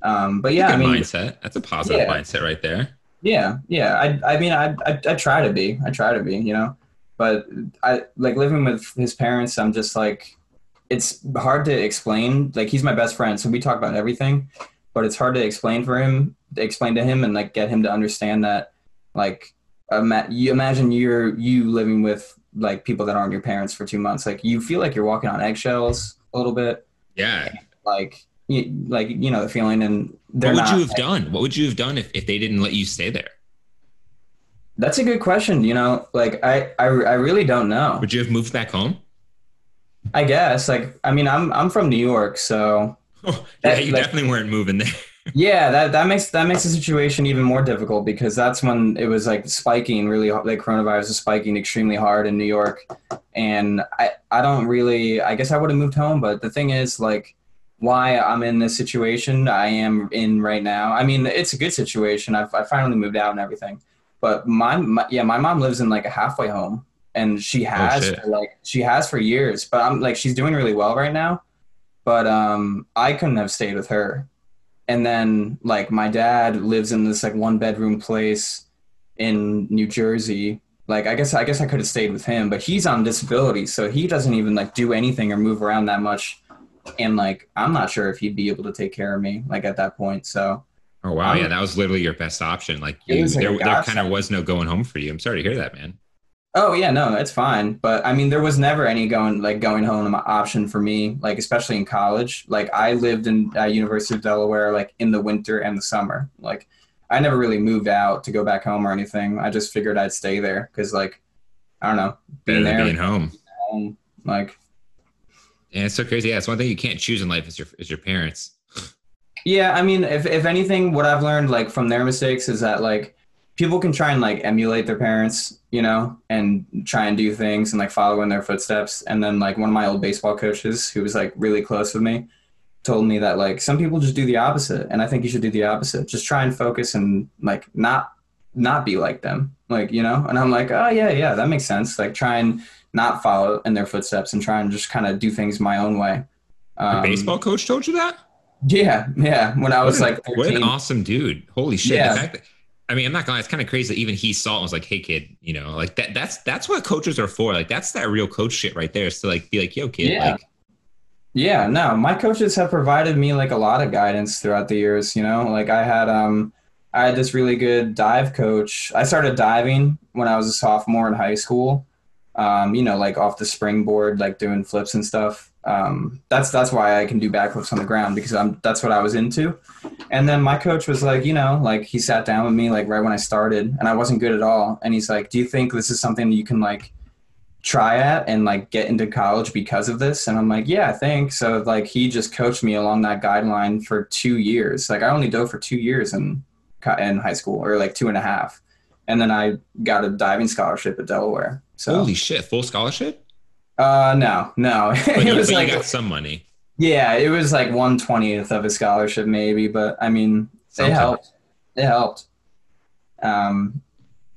Um, but yeah, I mean, mindset. That's a positive Yeah. mindset right there. yeah, yeah. I, I mean, I, I, I try to be, I try to be, you know, but I like living with his parents. I'm just like, it's hard to explain. Like he's my best friend, so we talk about everything, but it's hard to explain for him, to explain to him, and like get him to understand that, like, ima- you imagine you're you living with like people that aren't your parents for two months. Like you feel like you're walking on eggshells a little bit. Yeah. Like, you, like you know the feeling, and What would not. you have done? What would you have done if, if they didn't let you stay there? That's a good question. You know, like I, I, I really don't know. Would you have moved back home? I guess. Like, I mean, I'm I'm from New York, so Oh, yeah, That- you like- definitely weren't moving there. yeah, that that makes that makes the situation even more difficult because that's when it was like spiking really like coronavirus was spiking extremely hard in New York, and I I don't really I guess I would have moved home, but the thing is like why I'm in this situation I am in right now. I mean, it's a good situation. I've I finally moved out and everything, but my, my yeah my mom lives in like a halfway home and she has shit. for, like she has for years, but I'm like she's doing really well right now. But um, I couldn't have stayed with her and then like my dad lives in this like one bedroom place in New Jersey. Like I guess I guess I could have stayed with him, but he's on disability, so he doesn't even like do anything or move around that much. And like I'm not sure if he'd be able to take care of me like at that point. So Oh wow, Um, yeah, that was literally your best option. Like you, there, there kind of was no going home for you. I'm sorry to hear that, man. oh yeah, no, it's fine. But I mean, there was never any going like going home option for me. Like especially in college. Like I lived in uh, University of Delaware like in the winter and the summer. Like I never really moved out to go back home or anything. I just figured I'd stay there because like I don't know being there being home. home, like Yeah, it's so crazy. Yeah, it's one thing you can't choose in life is your is your parents. Yeah, I mean, if if anything, what I've learned like from their mistakes is that like people can try and like emulate their parents, you know, and try and do things and like follow in their footsteps. And then like one of my old baseball coaches, who was like really close with me, told me that like some people just do the opposite, and I think you should do the opposite. Just try and focus and like not not be like them, like you know. And I'm like, oh yeah, yeah, that makes sense. Like try and not follow in their footsteps and try and just kind of do things my own way. Um, baseball coach told you that? Yeah, yeah. When I was What an- like what 13. an awesome dude! Holy shit! Yeah. The fact that, I mean, I'm not gonna. lie, It's kind of crazy that even he saw it and was like, "Hey, kid, you know, like that. That's that's what coaches are for. Like that's that real coach shit right there. Is to like be like, yo, kid, Yeah. like Yeah, no, my coaches have provided me like a lot of guidance throughout the years, you know? Like I had um I had this really good dive coach. I started diving when I was a sophomore in high school. Um, you know, like off the springboard, like doing flips and stuff. Um, that's that's why I can do backflips on the ground because I'm that's what I was into. And then my coach was like, you know, like he sat down with me like right when I started and I wasn't good at all. And he's like, Do you think this is something you can like try at and like get into college because of this and i'm like yeah i think so like he just coached me along that guideline for two years like i only dove for two years in in high school or like two and a half and then i got a diving scholarship at delaware so holy shit, full scholarship. Uh no no. It you, was like you got some money. yeah it was like 120th of a scholarship maybe but i mean it helped. It helped. Um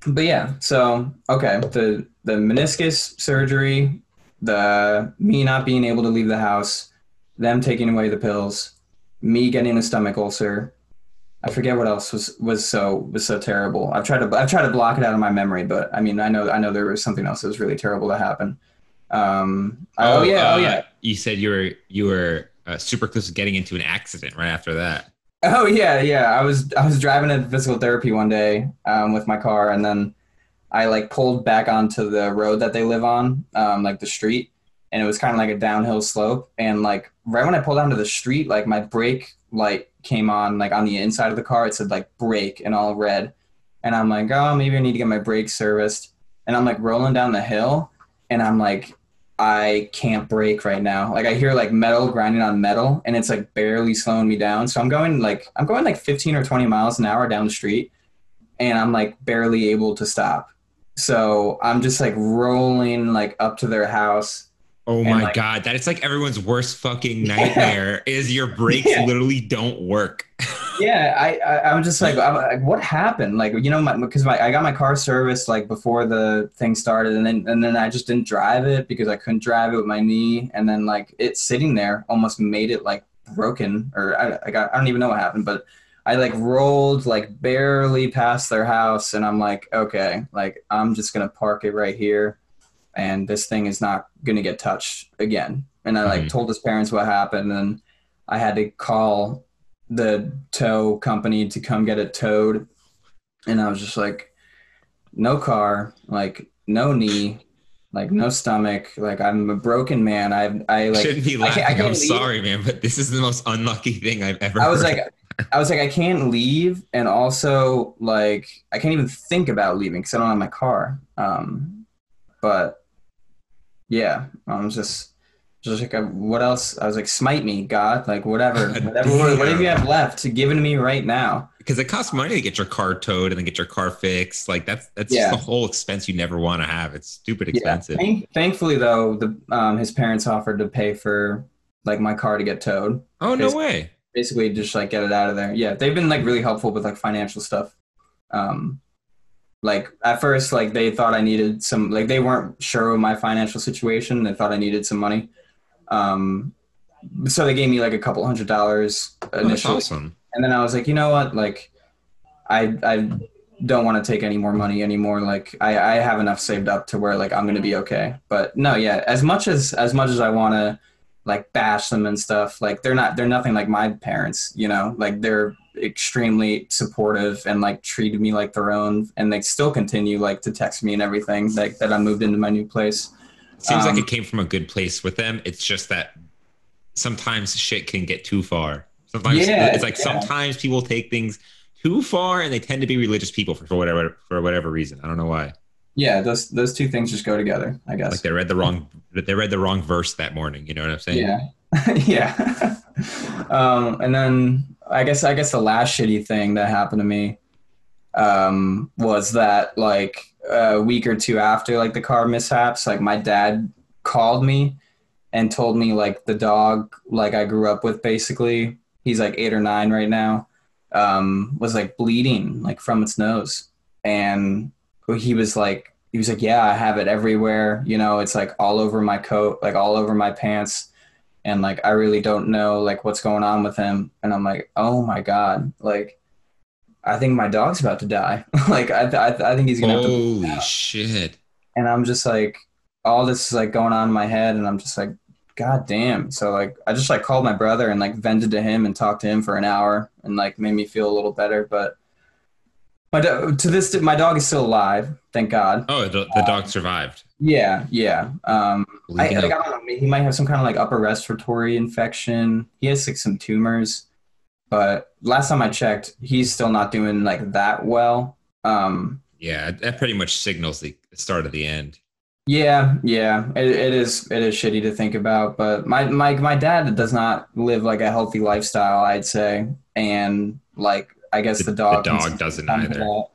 but yeah so okay. The the meniscus surgery the me not being able to leave the house them taking away the pills me getting a stomach ulcer. I forget what else was was so was so terrible. I've tried to i've tried to block it out of my memory but i mean i know i know there was something else that was really terrible to happen um oh, yeah uh, oh yeah You said you were you were uh, super close to getting into an accident right after that. Oh yeah, yeah. I was I was driving to physical therapy one day um, with my car, and then I like pulled back onto the road that they live on, um, like the street, and it was kind of like a downhill slope. And like right when I pulled onto the street, like my brake light came on, like on the inside of the car. It said like brake in all red, and I'm like, oh, maybe I need to get my brakes serviced. And I'm like rolling down the hill, and I'm like, I can't brake right now. Like I hear like metal grinding on metal and it's like barely slowing me down. So I'm going like I'm going like 15 or 20 miles an hour down the street and I'm like barely able to stop. So I'm just like rolling like up to their house. Oh And, my like- god, that is like everyone's worst fucking nightmare. is your brakes Yeah. literally don't work? Yeah, I, I I'm just like I'm like what happened? Like you know my because my I got my car serviced like before the thing started and then and then I just didn't drive it because I couldn't drive it with my knee and then like it sitting there almost made it like broken or I I got I don't even know what happened but I like rolled like barely past their house and I'm like okay like I'm just gonna park it right here and this thing is not gonna get touched again and I like Mhm. told his parents what happened and I had to call the tow company to come get it towed and i was just like no car like no knee like no stomach like i'm a broken man i've i like Shouldn't be I laughing. I I'm can't leave. sorry, man, but this is the most unlucky thing I've ever. i was heard. like i was like i can't leave and also like i can't even think about leaving because i don't have my car um but yeah i'm just just like uh, what else i was like smite me god like whatever whatever whatever you have left to give it to me right now because it costs money to get your car towed and then get your car fixed. Like that's that's Yeah. just a whole expense you never want to have. It's stupid expensive. Yeah. Thank- thankfully, though, the um, his parents offered to pay for like my car to get towed. Oh no way! Basically, just like get it out of there. Yeah, they've been like really helpful with like financial stuff. Um, like at first, like they thought I needed some. Like they weren't sure of my financial situation. They thought I needed some money. Um, so they gave me like a couple hundred dollars Oh, that's initially awesome. and then I was like, you know what? Like, I I don't want to take any more money anymore. Like, I I have enough saved up to where like I'm gonna be okay. But no, yeah, as much as as much as I want to like bash them and stuff, like they're not they're nothing like my parents. You know, like they're extremely supportive and like treated me like their own, and they still continue like to text me and everything. Like that I moved into my new place. Seems like Um, it came from a good place with them. It's just that sometimes shit can get too far. Sometimes Yeah, it's like yeah. sometimes people take things too far, and they tend to be religious people for, for whatever for whatever reason. I don't know why. Yeah, those those two things just go together, I guess. Like they read the wrong they read the wrong verse that morning. You know what I'm saying? Yeah, yeah. um, and then I guess I guess the last shitty thing that happened to me um, was that like a week or two after like the car mishaps, like my dad called me and told me like the dog like I grew up with basically he's like eight or nine right now um, was like bleeding like from its nose and he was like he was like, yeah, I have it everywhere. You know, it's like all over my coat, like all over my pants. And like, I really don't know like what's going on with him. And I'm like, oh my God. Like, I think my dog's about to die. like, I, I, I think he's going to Holy shit. and I'm just like, all this is like going on in my head, and I'm just like, God damn. So like, I just like called my brother and like vented to him and talked to him for an hour, and like made me feel a little better. But my do- to this, my dog is still alive, thank God. Oh, the, the dog survived. Yeah, yeah. Um, I, like. I don't know. He might have some kind of like upper respiratory infection. He has like some tumors, but last time I checked, he's still not doing like that well. Um, Yeah, that pretty much signals the start of the end. Yeah, yeah, it, it is. It is shitty to think about, but my my my dad does not live like a healthy lifestyle. I'd say, and like I guess The- the, dog the dog doesn't either. that.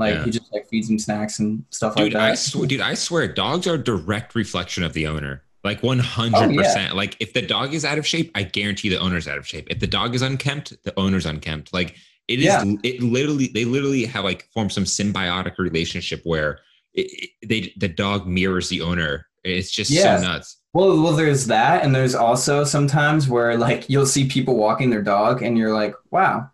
Like Yeah. he just like feeds him snacks and stuff Dude, like I that. dude, I swear, dogs are a direct reflection of the owner. Like one hundred oh, percent. Like if the dog is out of shape, I guarantee the owner's out of shape. If the dog is unkempt, the owner's unkempt. Like it is. Yeah. It literally, they literally have like formed some symbiotic relationship where it, it- they the dog mirrors the owner. It's just Yeah. so nuts. Well, well, there's that, and there's also sometimes where like you'll see people walking their dog, and you're like, wow,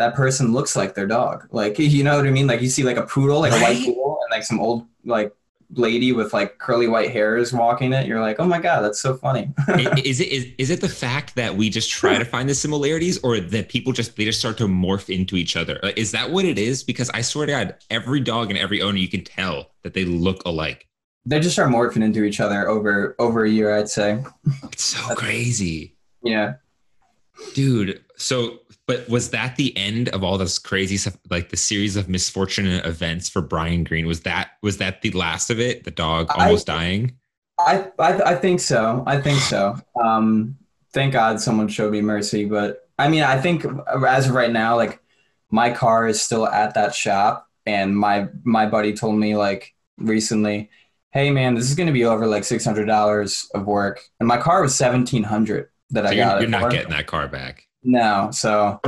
that person looks like their dog. Like you know what I mean? Like you see like a poodle, like a white poodle, and like some old like lady with like curly white hairs walking it. You're like, oh my god, that's so funny. Is it is, is it the fact that we just try to find the similarities or that people just they just start to morph into each other is that what it is because i swear to god every dog and every owner you can tell that they look alike they just start morphing into each other over over a year, I'd say. it's so crazy Yeah. dude so but was that the end of all this crazy stuff like the series of misfortunate events for brian green was that was that the last of it the dog I- almost dying I, I I think so. I think so. Um, thank God someone showed me mercy. But I mean, I think as of right now, like my car is still at that shop, and my my buddy told me like recently, hey man, this is gonna be over like six hundred dollars of work, and my car was seventeen hundred that so I you're, got. it you're not getting that car back No, so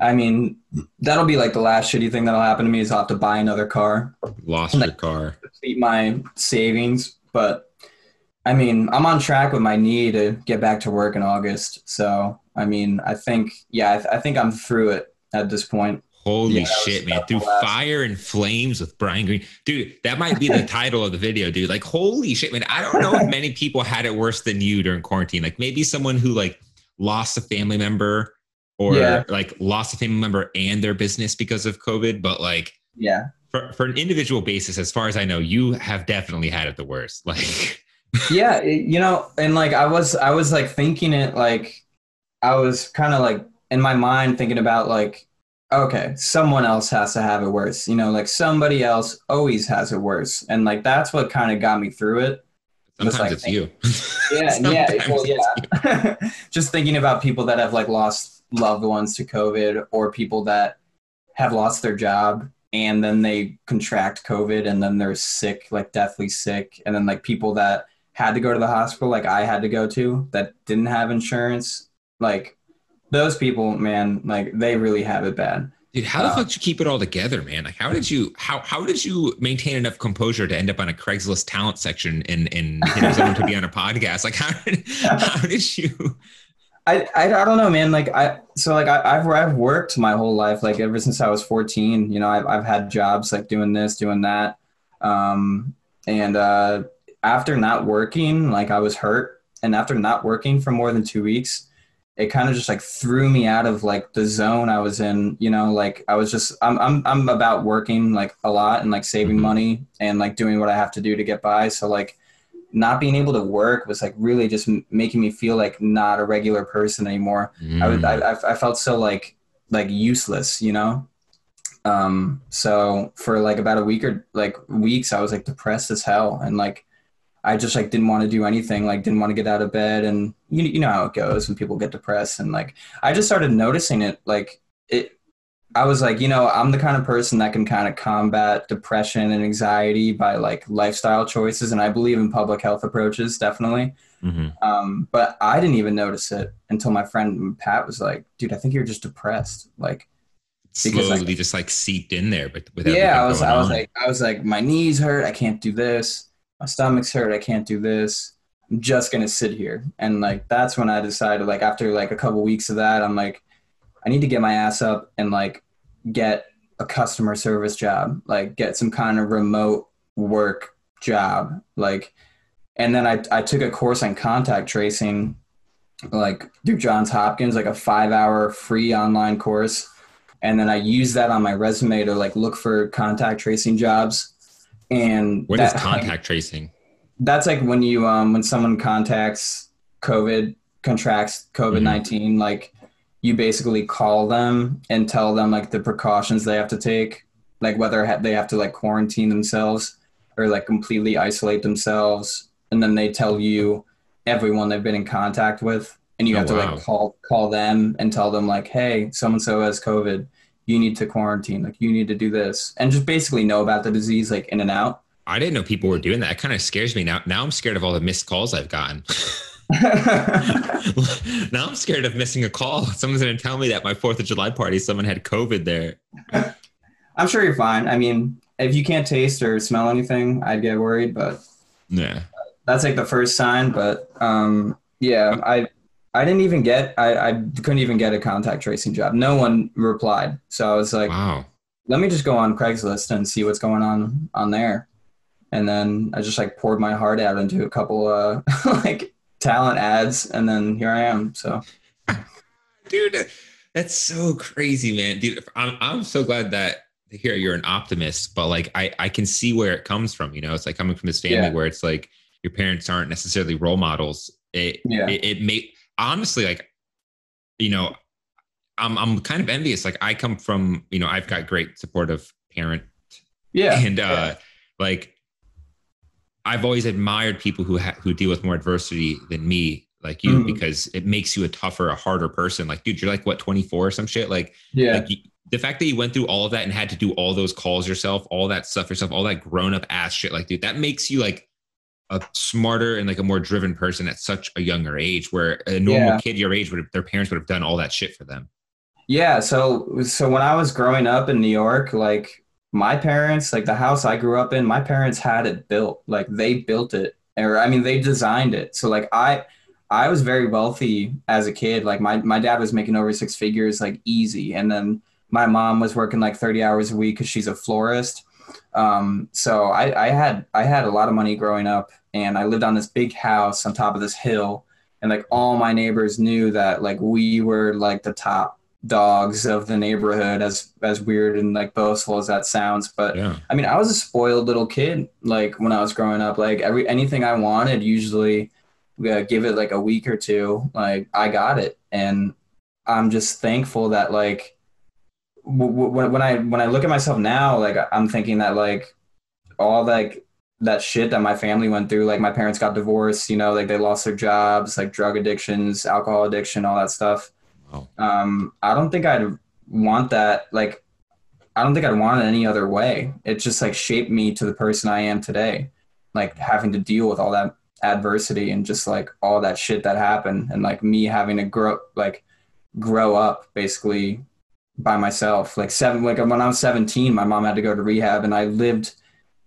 I mean, that'll be like the last shitty thing that'll happen to me is I'll have to buy another car lost your car complete my savings, but I mean, I'm on track with my knee to get back to work in August. So, I mean, I think, yeah, I, th- I think I'm through it at this point. Holy Yeah, shit, man. Through fire and flames with Brian Green. Dude, that might be the title of the video, dude. Like, holy shit, man. I don't know if many people had it worse than you during quarantine. Like, maybe someone who, like, lost a family member or, Yeah. like, lost a family member and their business because of COVID. But, like, Yeah. for, for an individual basis, as far as I know, you have definitely had it the worst. Like, Yeah. it- you know, and like I was, I was like thinking it like, I was kind of like in my mind thinking about like, okay, someone else has to have it worse. You know, like somebody else always has it worse. And like that's what kind of got me through it. Sometimes like it's you. Yeah, yeah, well, it's yeah. Just thinking about people that have like lost loved ones to COVID, or people that have lost their job and then they contract COVID and then they're sick, like deathly sick, and then like people that had to go to the hospital, like I had to go to, that didn't have insurance, like those people, man, like they really have it bad. Dude, how the Uh, fuck did you keep it all together, man? Like, how did you how how did you maintain enough composure to end up on a Craigslist talent section and and someone to be on a podcast? Like, how did how did you? I, I, I don't know, man. Like I, so like I, I've I've worked my whole life, like ever since I was 14. You know, I've I've had jobs like doing this, doing that, um, and uh, after not working, like I was hurt, and after not working for more than two weeks, it kind of just like threw me out of like the zone I was in. You know, like I was just I'm I'm I'm about working like a lot and like saving Mhm. money and like doing what I have to do to get by. So like not being able to work was like really just m- making me feel like not a regular person anymore. I, would, I I I felt so like like useless, you know. Um, so for like about a week or like weeks, I was like depressed as hell, and like I just like didn't want to do anything, like didn't want to get out of bed, and you you know how it goes when people get depressed, and like I just started noticing it, like it. I was like, you know, I'm the kind of person that can kind of combat depression and anxiety by like lifestyle choices, and I believe in public health approaches, definitely. Mhm. Um, but I didn't even notice it until my friend Pat was like, dude, I think you're just depressed. Like, Because, slowly just like seeped in there, but without yeah, I was I was on. like I was like my knees hurt, I can't do this. My stomach's hurt, I can't do this. I'm just gonna sit here. And like that's when I decided like after like a couple weeks of that, I'm like, I need to get my ass up and like get a customer service job, like get some kind of remote work job. Like and then I I took a course on contact tracing like through Johns Hopkins, like a five hour free online course. And then I used that on my resume to like look for contact tracing jobs. And what is that- contact tracing? That's like when you um when someone contacts covid contracts covid-19 like you basically call them and tell them like the precautions they have to take like whether ha- they have to like quarantine themselves or like completely isolate themselves. And then they tell you everyone they've been in contact with and you Oh, have to wow. like call call them and tell them like hey so and so has covid. You need to quarantine. Like you need to do this. And just basically know about the disease like in and out I didn't know people were doing that. It kind of scares me now. Now I'm scared of all the missed calls I've gotten. now I'm scared of missing a call. Someone's going to tell me that my Fourth of July party, someone had COVID there. I'm sure you're fine. I mean, if you can't taste or smell anything, I'd get worried, but Yeah. that's like the first sign. But um, yeah, I I didn't even get I, I couldn't even get a contact tracing job. No one replied, so I was like, Wow. let me just go on Craigslist and see what's going on on there. And then I just like poured my heart out into a couple uh like talent ads, and then here I am. So Dude, that's so crazy, man. Dude, I'm, I'm so glad that here you're an optimist, but like I, I can see where it comes from. You know, it's like coming from this family Yeah. where it's like your parents aren't necessarily role models. It, Yeah. it, it may honestly like, you know, I'm, I'm kind of envious. Like I come from, you know, I've got great supportive parent yeah, and uh like i've always admired people who ha- who deal with more adversity than me like you Mhm. because it makes you a tougher a harder person like dude you're like what 24 or some shit like, yeah, like you, the fact that you went through all of that and had to do all those calls yourself all that stuff yourself all that grown up ass shit like dude that makes you like a smarter and like a more driven person at such a younger age where a normal Yeah. kid your age would have their parents would have done all that shit for them Yeah, so so when I was growing up in New York, like my parents, like the house I grew up in, my parents had it built. Like they built it. Or I mean they designed it. So like I I was very wealthy as a kid. Like my my dad was making over six figures like easy. And then my mom was working like 30 hours a week cuz she's a florist. Um so I I had I had a lot of money growing up and I lived on this big house on top of this hill and like all my neighbors knew that like we were like the top dogs of the neighborhood as as weird and like boastful as that sounds but yeah. I mean i was a spoiled little kid like when i was growing up like every anything i wanted usually uh, give it like a week or two like i got it and i'm just thankful that like w- w- when when i when i look at myself now like i'm thinking that like all like that shit that my family went through like my parents got divorced you know like they lost their jobs like drug addictions alcohol addiction all that stuff wow um, I don't think I'd want that. Like, I don't think I'd want it any other way. It just like shaped me to the person I am today. Like having to deal with all that adversity and just like all that shit that happened, and like me having to grow like grow up basically by myself. Like seven, like when I was seventeen, my mom had to go to rehab, and I lived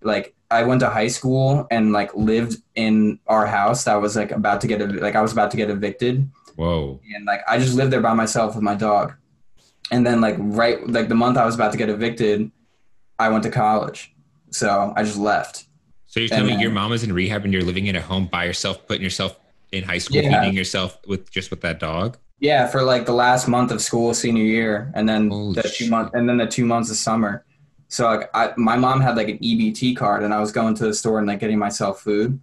like I went to high school and like lived in our house that was like about to get like I was about to get evicted whoa and like I just lived there by myself with my dog. And then like right like the month I was about to get evicted, I went to college. So I just left. So you're telling And me your mom is in rehab and you're living in a home by yourself, putting yourself in high school, Yeah. feeding yourself with just with that dog? Yeah, for like the last month of school senior year and then Holy the two shit. month and then the two months of summer. So like I my mom had like an EBT card and I was going to the store and like getting myself food,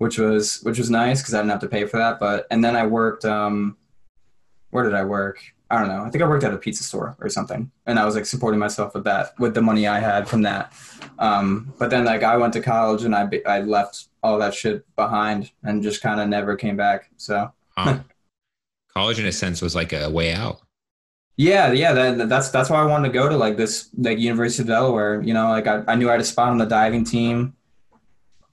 which was which was nice because I didn't have to pay for that. But and then I worked um where did I work? I don't know. I think I worked at a pizza store or something, and I was like supporting myself with that, with the money I had from that. Um, but then like I went to college and I I left all that shit behind and just kind of never came back. So. College, in a sense, was like a way out. yeah, yeah, that, that's that's why I wanted to go to like this like University of Delaware. You know, like I, I knew I had a spot on the diving team.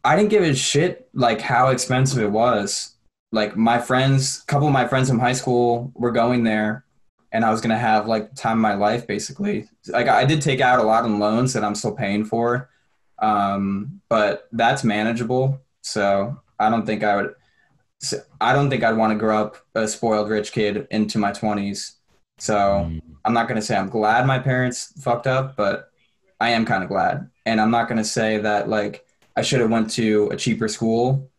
I didn't give a shit like how expensive it was. Like my friends, a couple of my friends from high school were going there, and I was gonna have like time of my life basically. Like I did take out a lot in loans that I'm still paying for, um, but that's manageable. So I don't think I would. I don't think I'd want to grow up a spoiled rich kid into my 20s. So Mm. I'm not gonna say I'm glad my parents fucked up, but I am kind of glad. And I'm not gonna say that like I should have went to a cheaper school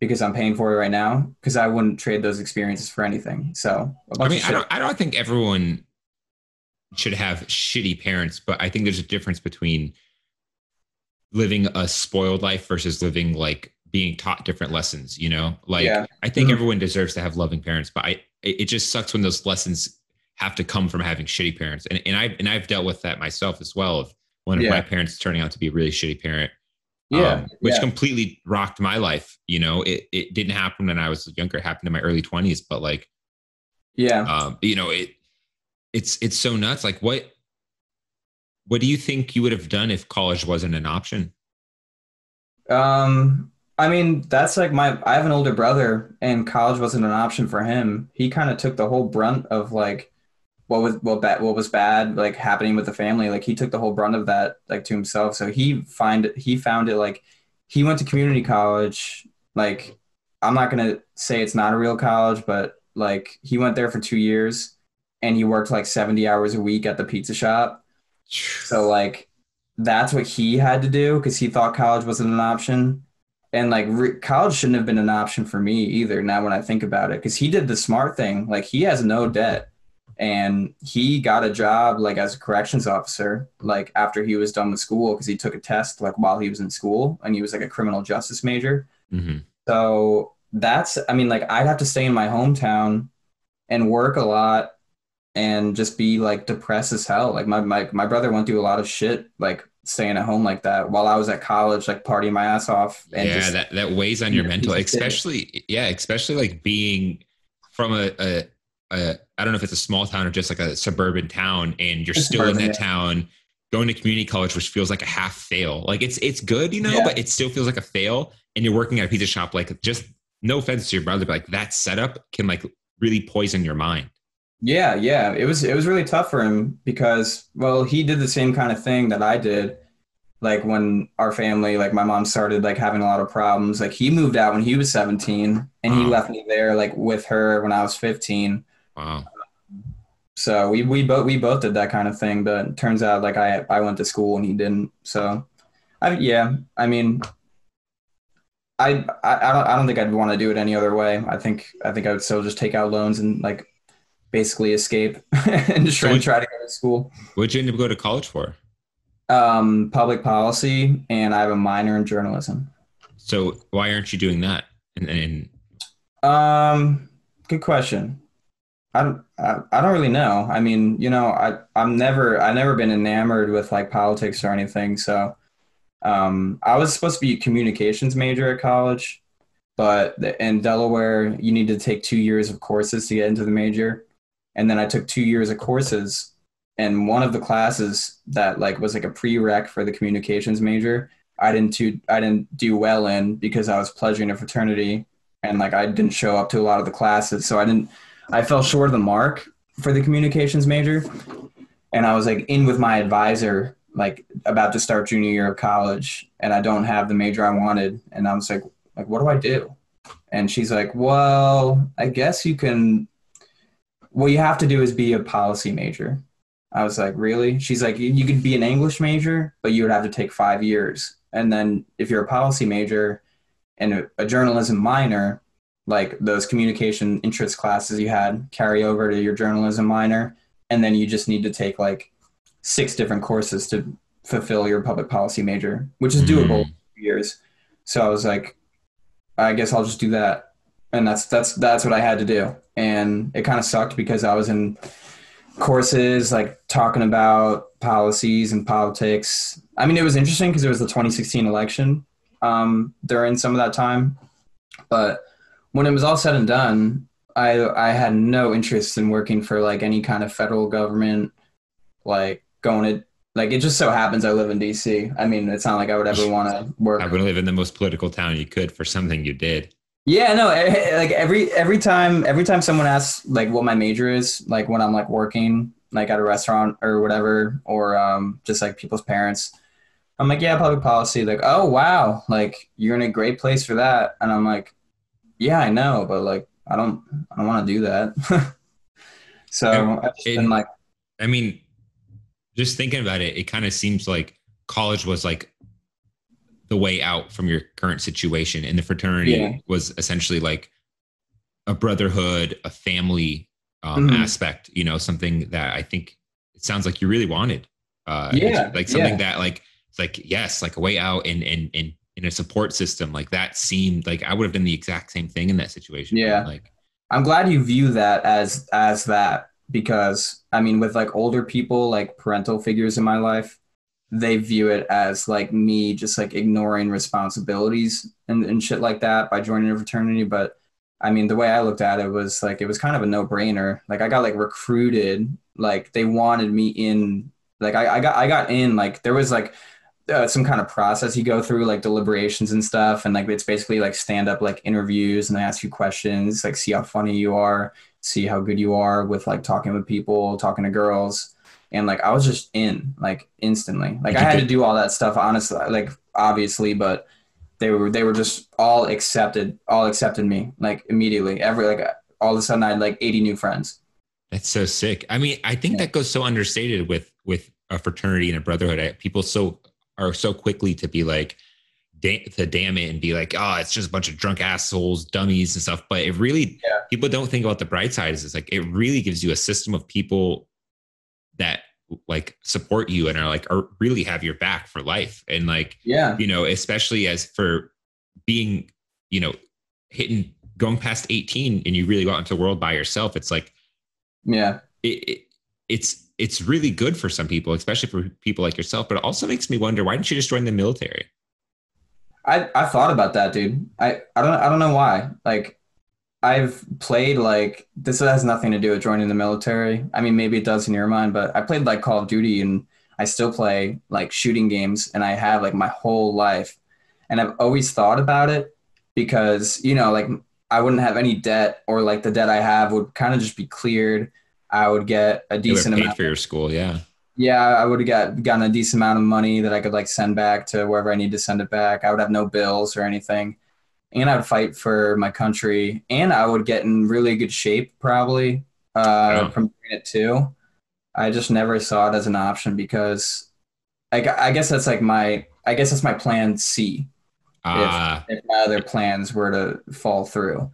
because I'm paying for it right now because I wouldn't trade those experiences for anything. So I mean, I don't, I don't think everyone should have shitty parents, but I think there's a difference between living a spoiled life versus living like being taught different lessons, you know? Like, Yeah. I think Mhm. everyone deserves to have loving parents, but I, it it just sucks when those lessons have to come from having shitty parents. And, and I, and I've dealt with that myself as well. Of one of Yeah. my parents turning out to be a really shitty parent. Yeah, um, which yeah. completely rocked my life. You know, it, it didn't happen when I was younger. It happened in my early twenties, but like, yeah. um, you know, it it's it's so nuts. Like, what what do you think you would have done if college wasn't an option? Um, I mean, that's like my. I have an older brother, and college wasn't an option for him. He kind of took the whole brunt of like what was what bad what was bad like happening with the family. Like he took the whole brunt of that like to himself. So he find he found it like he went to community college. Like I'm not gonna say it's not a real college, but like he went there for two years, and he worked like 70 hours a week at the pizza shop. So like that's what he had to do because he thought college wasn't an option. And like re- college shouldn't have been an option for me either. Now when I think about it, because he did the smart thing. Like he has no debt, and he got a job like as a corrections officer. Like after he was done with school, because he took a test like while he was in school, and he was like a criminal justice major. hmm So that's, I mean, like I'd have to stay in my hometown and work a lot and just be like depressed as hell. Like my, my, my brother went through a lot of shit, like staying at home like that while I was at college, like partying my ass off. And yeah, just, that that weighs on your mental, piece of shit. especially yeah, especially like being from a, a a I don't know if it's a small town or just like a suburban town, and you're It's still in that town going to community college, which feels like a half fail. Like it's it's good, you know, Yeah. but it still feels like a fail. And you're working at a pizza shop, like just no offense to your brother, but like that setup can like really poison your mind. Yeah, yeah. It was it was really tough for him because well, he did the same kind of thing that I did. Like when our family, like my mom started like having a lot of problems. Like he moved out when he was 17 and he Wow. left me there like with her when I was 15. Wow. So we we both we both did that kind of thing, but it turns out like I I went to school and he didn't. So I yeah, I mean I I, I don't I don't think I'd want to do it any other way. I think I think I would still just take out loans and like basically escape and just try, So what- try to go to school. What'd you end up go to college for? Um, public policy, and I have a minor in journalism. So why aren't you doing that? And, and Um, good question. I don't, I, I don't really know. I mean, you know, I, I'm never, I've never been enamored with like politics or anything. So, um, I was supposed to be a communications major at college, but in Delaware, you need to take two years of courses to get into the major. And then I took two years of courses, and one of the classes that like was like a prereq for the communications major, I didn't do, I didn't do well in because I was pledging a fraternity and like I didn't show up to a lot of the classes, so I didn't. I fell short of the mark for the communications major, and I was like in with my advisor, like about to start junior year of college, and I don't have the major I wanted, and I was like, like what do I do? And she's like, well, I guess you can. What you have to do is be a policy major. I was like, really? She's like, you could be an English major, but you would have to take five years, and then if you're a policy major and a journalism minor, like those communication interest classes you had carry over to your journalism minor, and then you just need to take like six different courses to fulfill your public policy major, which is doable in two years. So I was like, I guess I'll just do that, and that's that's that's what I had to do, and it kind of sucked because I was in courses like talking about policies and politics. I mean, it was interesting because it was the 2016 election um, during some of that time. But when it was all said and done, I I had no interest in working for like any kind of federal government, like going to like it just so happens I live in DC. I mean, it's not like I would ever want to work. I would live in the most political town you could for something you did. Yeah, no, eh, eh, like every every time every time someone asks like what my major is, like when I'm like working like at a restaurant or whatever, or um, just like people's parents, I'm like, yeah, public policy. Like, oh wow, like you're in a great place for that, and I'm like, yeah, I know, but like I don't I don't want to do that. so I've it- been like, I mean, just thinking about it, it kind of seems like college was like the way out from your current situation, and the fraternity Yeah. was essentially like a brotherhood, a family um, Mhm. aspect. You know, something that I think it sounds like you really wanted. Uh, Yeah, like something yeah. that like it's like yes, like a way out, and and and in a support system like that seemed like I would have done the exact same thing in that situation. Yeah. like I'm glad you view that as as that because I mean with like older people like parental figures in my life they view it as like me just like ignoring responsibilities and, and shit like that by joining a fraternity but I mean the way I looked at it was like it was kind of a no-brainer like I got like recruited like they wanted me in like I, I got I got in like there was like uh, some kind of process you go through like deliberations and stuff and like it's basically like stand up like interviews and they ask you questions like see how funny you are see how good you are with like talking with people talking to girls and like i was just in like instantly like i had to do all that stuff honestly like obviously but they were they were just all accepted all accepted me like immediately every like all of a sudden i had like 80 new friends That's so sick. I mean, I think Yeah. that goes so understated with with a fraternity and a brotherhood. I, people so are so quickly to be like da- to damn it and be like, oh, it's just a bunch of drunk assholes, dummies and stuff. But it really Yeah. people don't think about the bright side. Is it's like it really gives you a system of people that like support you and are like are really have your back for life. And like yeah you know, especially as for being, you know, hitting going past 18 and you really go out into the world by yourself. It's like yeah it, it it's it's really good for some people, especially for people like yourself. But it also makes me wonder why didn't you just join the military? I I thought about that, dude. I I don't I don't know why. Like I've played like this has nothing to do with joining the military. I mean, maybe it does in your mind, but I played like Call of Duty and I still play like shooting games and I have like my whole life. And I've always thought about it because, you know, like I wouldn't have any debt or like the debt I have would kind of just be cleared. I would get a decent amount for your school, yeah. yeah, I would have got gotten a decent amount of money that I could like send back to wherever I need to send it back. I would have no bills or anything. And I would fight for my country and I would get in really good shape probably uh, from doing it too. I just never saw it as an option because I, I guess that's like my I guess that's my plan C Ah, if my other plans were to fall through.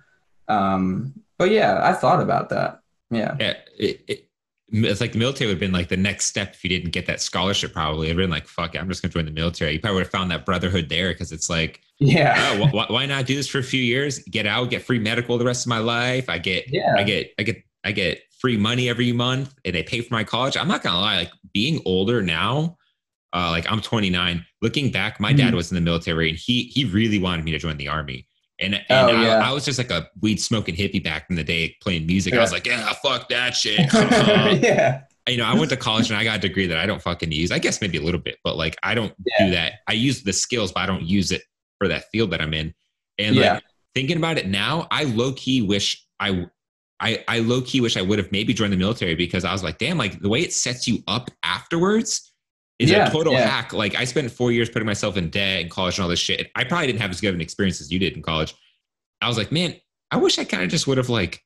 Um, but yeah, I thought about that. Yeah. yeah. It, it, it's like the military would have been like the next step if you didn't get that scholarship. Probably it'd been like, fuck, it, I'm just gonna join the military. You probably would have found that brotherhood there because it's like, Yeah. oh, wh- wh- why not do this for a few years? Get out, get free medical the rest of my life. I get, Yeah. I get, I get, I get free money every month, and they pay for my college. I'm not gonna lie, like being older now, uh, like I'm 29. Looking back, my dad Mhm. was in the military, and he he really wanted me to join the army. And, and Oh, I, yeah. I was just like a weed smoking hippie back in the day playing music. I was like, yeah, fuck that shit. Um, yeah. you know, I went to college and I got a degree that I don't fucking use. I guess maybe a little bit, but like I don't Yeah. do that. I use the skills, but I don't use it for that field that I'm in. And Yeah. like thinking about it now, I low key wish I, I, I low key wish I would have maybe joined the military because I was like, damn, like the way it sets you up afterwards is Yeah, a total yeah. hack. Like I spent four years putting myself in debt in college and all this shit. I probably didn't have as good of an experience as you did in college. I was like, man, I wish I kind of just would have like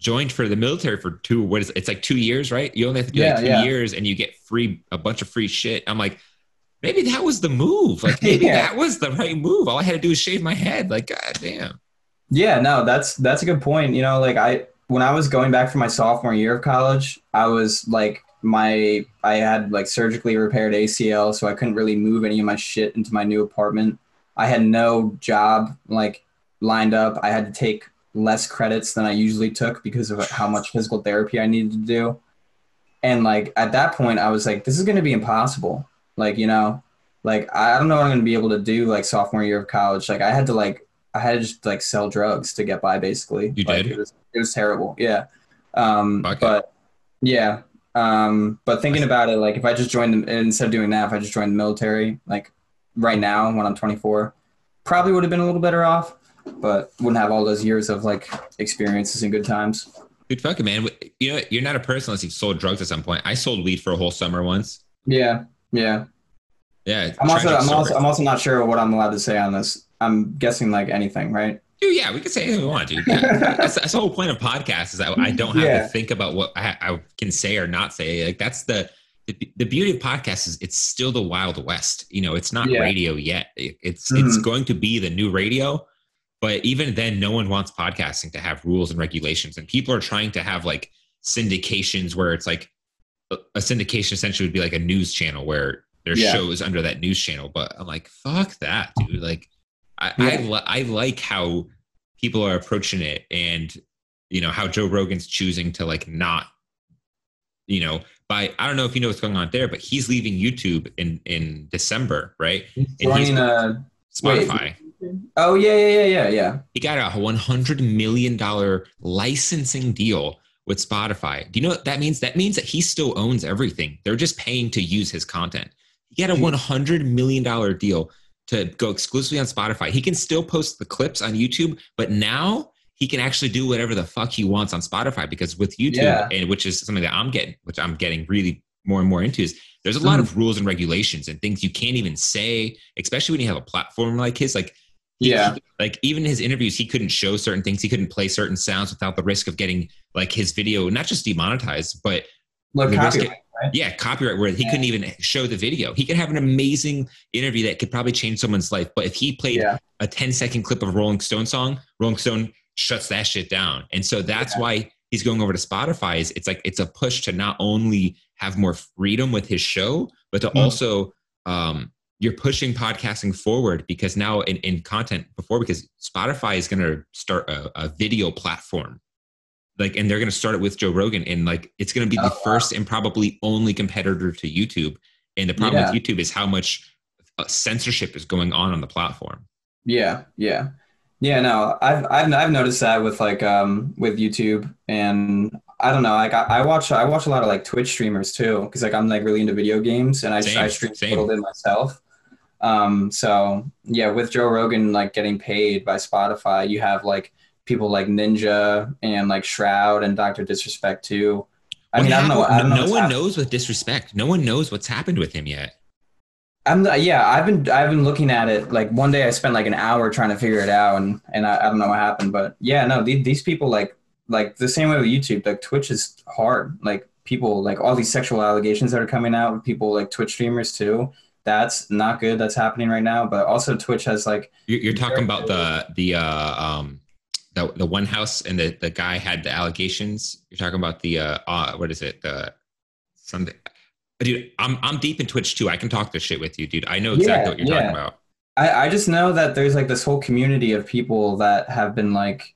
joined for the military for two what is it? it's like two years right you only have to do Yeah, like two years and you get free a bunch of free shit i'm like maybe that was the move like maybe that was the right move all i had to do was shave my head like god damn Yeah, no, that's that's a good point. You know, like I when I was going back for my sophomore year of college, I was like my I had like surgically repaired ACL, so I couldn't really move any of my shit into my new apartment. I had no job like lined up. I had to take less credits than I usually took because of how much physical therapy I needed to do. And like at that point I was like this is going to be impossible. Like, you know, like I don't know what I'm going to be able to do like sophomore year of college. Like I had to like I had to just like sell drugs to get by basically. You Like, did? It was, it was terrible. Yeah. Um, it. but yeah. Um, but thinking about it, like if I just joined them instead of doing that, if I just joined the military, like right now when I'm 24, probably would have been a little better off. but wouldn't have all those years of like experiences and good times. Dude, fuck it, man. You know, you're not a person unless you've sold drugs at some point. I sold weed for a whole summer once. Yeah, yeah. Yeah. I'm also, I'm also, I'm also not sure what I'm allowed to say on this. I'm guessing like anything, right? Dude, yeah, we can say anything we want, dude. That's, that's the whole point of podcasts is that I don't have Yeah. to think about what I, I can say or not say. Like that's the, the the beauty of podcasts is it's still the wild west. You know, it's not Yeah. radio yet. It- it's it's Mhm. going to be the new radio, but even then, no one wants podcasting to have rules and regulations, and people are trying to have like syndications where it's like a a syndication essentially would be like a news channel where there's Yeah. shows under that news channel. But I'm like, fuck that, dude. Like, I I, li- I like how people are approaching it, and you know how Joe Rogan's choosing to like not, you know, by I don't know if you know what's going on there, but he's leaving YouTube in in December, right? he's- Joining uh Wait. Spotify. oh yeah yeah yeah yeah yeah He got a one hundred million dollar licensing deal with Spotify. Do you know what that means? That means that he still owns everything. They're just paying to use his content. He got a one hundred million dollar deal to go exclusively on Spotify. He can still post the clips on YouTube, but now he can actually do whatever the fuck he wants on Spotify because with YouTube, Yeah. and which is something that I'm getting, which I'm getting really more and more into, is there's a lot Mhm. of rules and regulations and things you can't even say, especially when you have a platform like his. Like Yeah. he- like even his interviews, he couldn't show certain things. He couldn't play certain sounds without the risk of getting like his video not just demonetized, but look The risk- right? yeah, copyright where he couldn't even show the video. He could have an amazing interview that could probably change someone's life. But if he played Yeah. a 10 second clip of a Rolling Stone song, Rolling Stone shuts that shit down. And so that's Yeah. why he's going over to Spotify is it's like it's a push to not only have more freedom with his show, but to Mhm. also um you're pushing podcasting forward because now in, in content before because Spotify is going to start a, a video platform like and they're going to start it with Joe Rogan and like it's going to be the Oh, wow. first and probably only competitor to YouTube and the problem with YouTube is how much uh, censorship is going on on the platform Yeah, yeah, yeah. No, I've I've I've noticed that with like um with YouTube, and I don't know. Like I, I watch I watch a lot of like Twitch streamers too, because like I'm like really into video games, and I Same, I stream same. a little bit myself. Um, so yeah, with Joe Rogan like getting paid by Spotify, you have like people like Ninja and like Shroud and Doctor Disrespect too. I What mean, I don't know. I don't know. no one happened. knows with disrespect no one knows what's happened with him yet I'm yeah, I've been I've been looking at it like one day I spent like an hour trying to figure it out and and I, I don't know what happened, but yeah, no, these, these people like like the same way with YouTube, like Twitch is hard. Like people like all these sexual allegations that are coming out with people like Twitch streamers too. That's not good. That's happening right now. But also Twitch has like you're, you're talking about the the uh um the, the one house and the, the guy had the allegations. You're talking about the uh, uh what is it? The something dude i'm i'm deep in twitch too. I can talk this shit with you dude. I know exactly Yeah, what you're yeah. talking about. I, I just know that there's like this whole community of people that have been like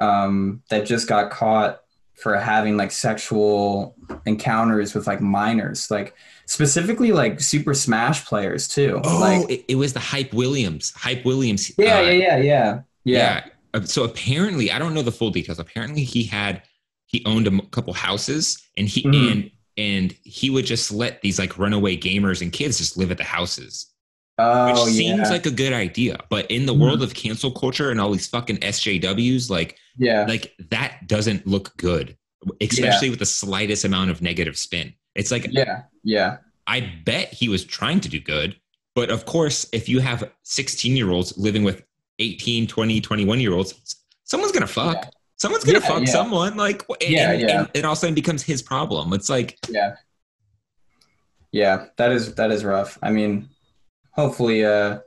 um that just got caught for having like sexual encounters with like minors like specifically like super smash players too. Oh like it, it was the hype williams hype williams yeah uh, yeah yeah yeah. Yeah. Uh, So apparently, I don't know the full details. Apparently, he had he owned a m- couple houses, and he Mhm. and and he would just let these like runaway gamers and kids just live at the houses, oh which yeah seems like a good idea. But in the Mhm. world of cancel culture and all these fucking SJWs, like yeah like that doesn't look good, especially with the slightest amount of negative spin. It's like yeah yeah I bet he was trying to do good. But of course, if you have 16 year olds living with 18, 20, 21 year olds, someone's going to fuck. Yeah. Someone's going to Yeah, fuck yeah. someone. Like, and, Yeah, yeah. and it all of a sudden becomes his problem. It's like, yeah yeah that is that is rough i mean hopefully uh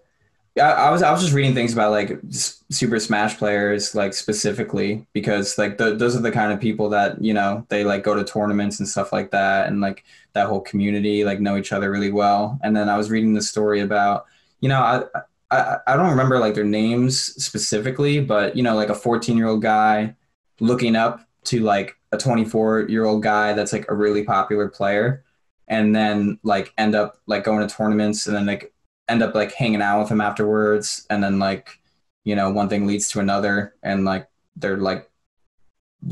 I, I was i was just reading things about like super smash players like specifically because like the, those are the kind of people that you know they like go to tournaments and stuff like that and like that whole community like know each other really well and then i was reading the story about you know i I, I don't remember like their names specifically, but you know, like a 14 year old guy looking up to like a 24 year old guy that's like a really popular player, and then like end up like going to tournaments and then like end up like hanging out with him afterwards, and then like you know one thing leads to another, and like they're like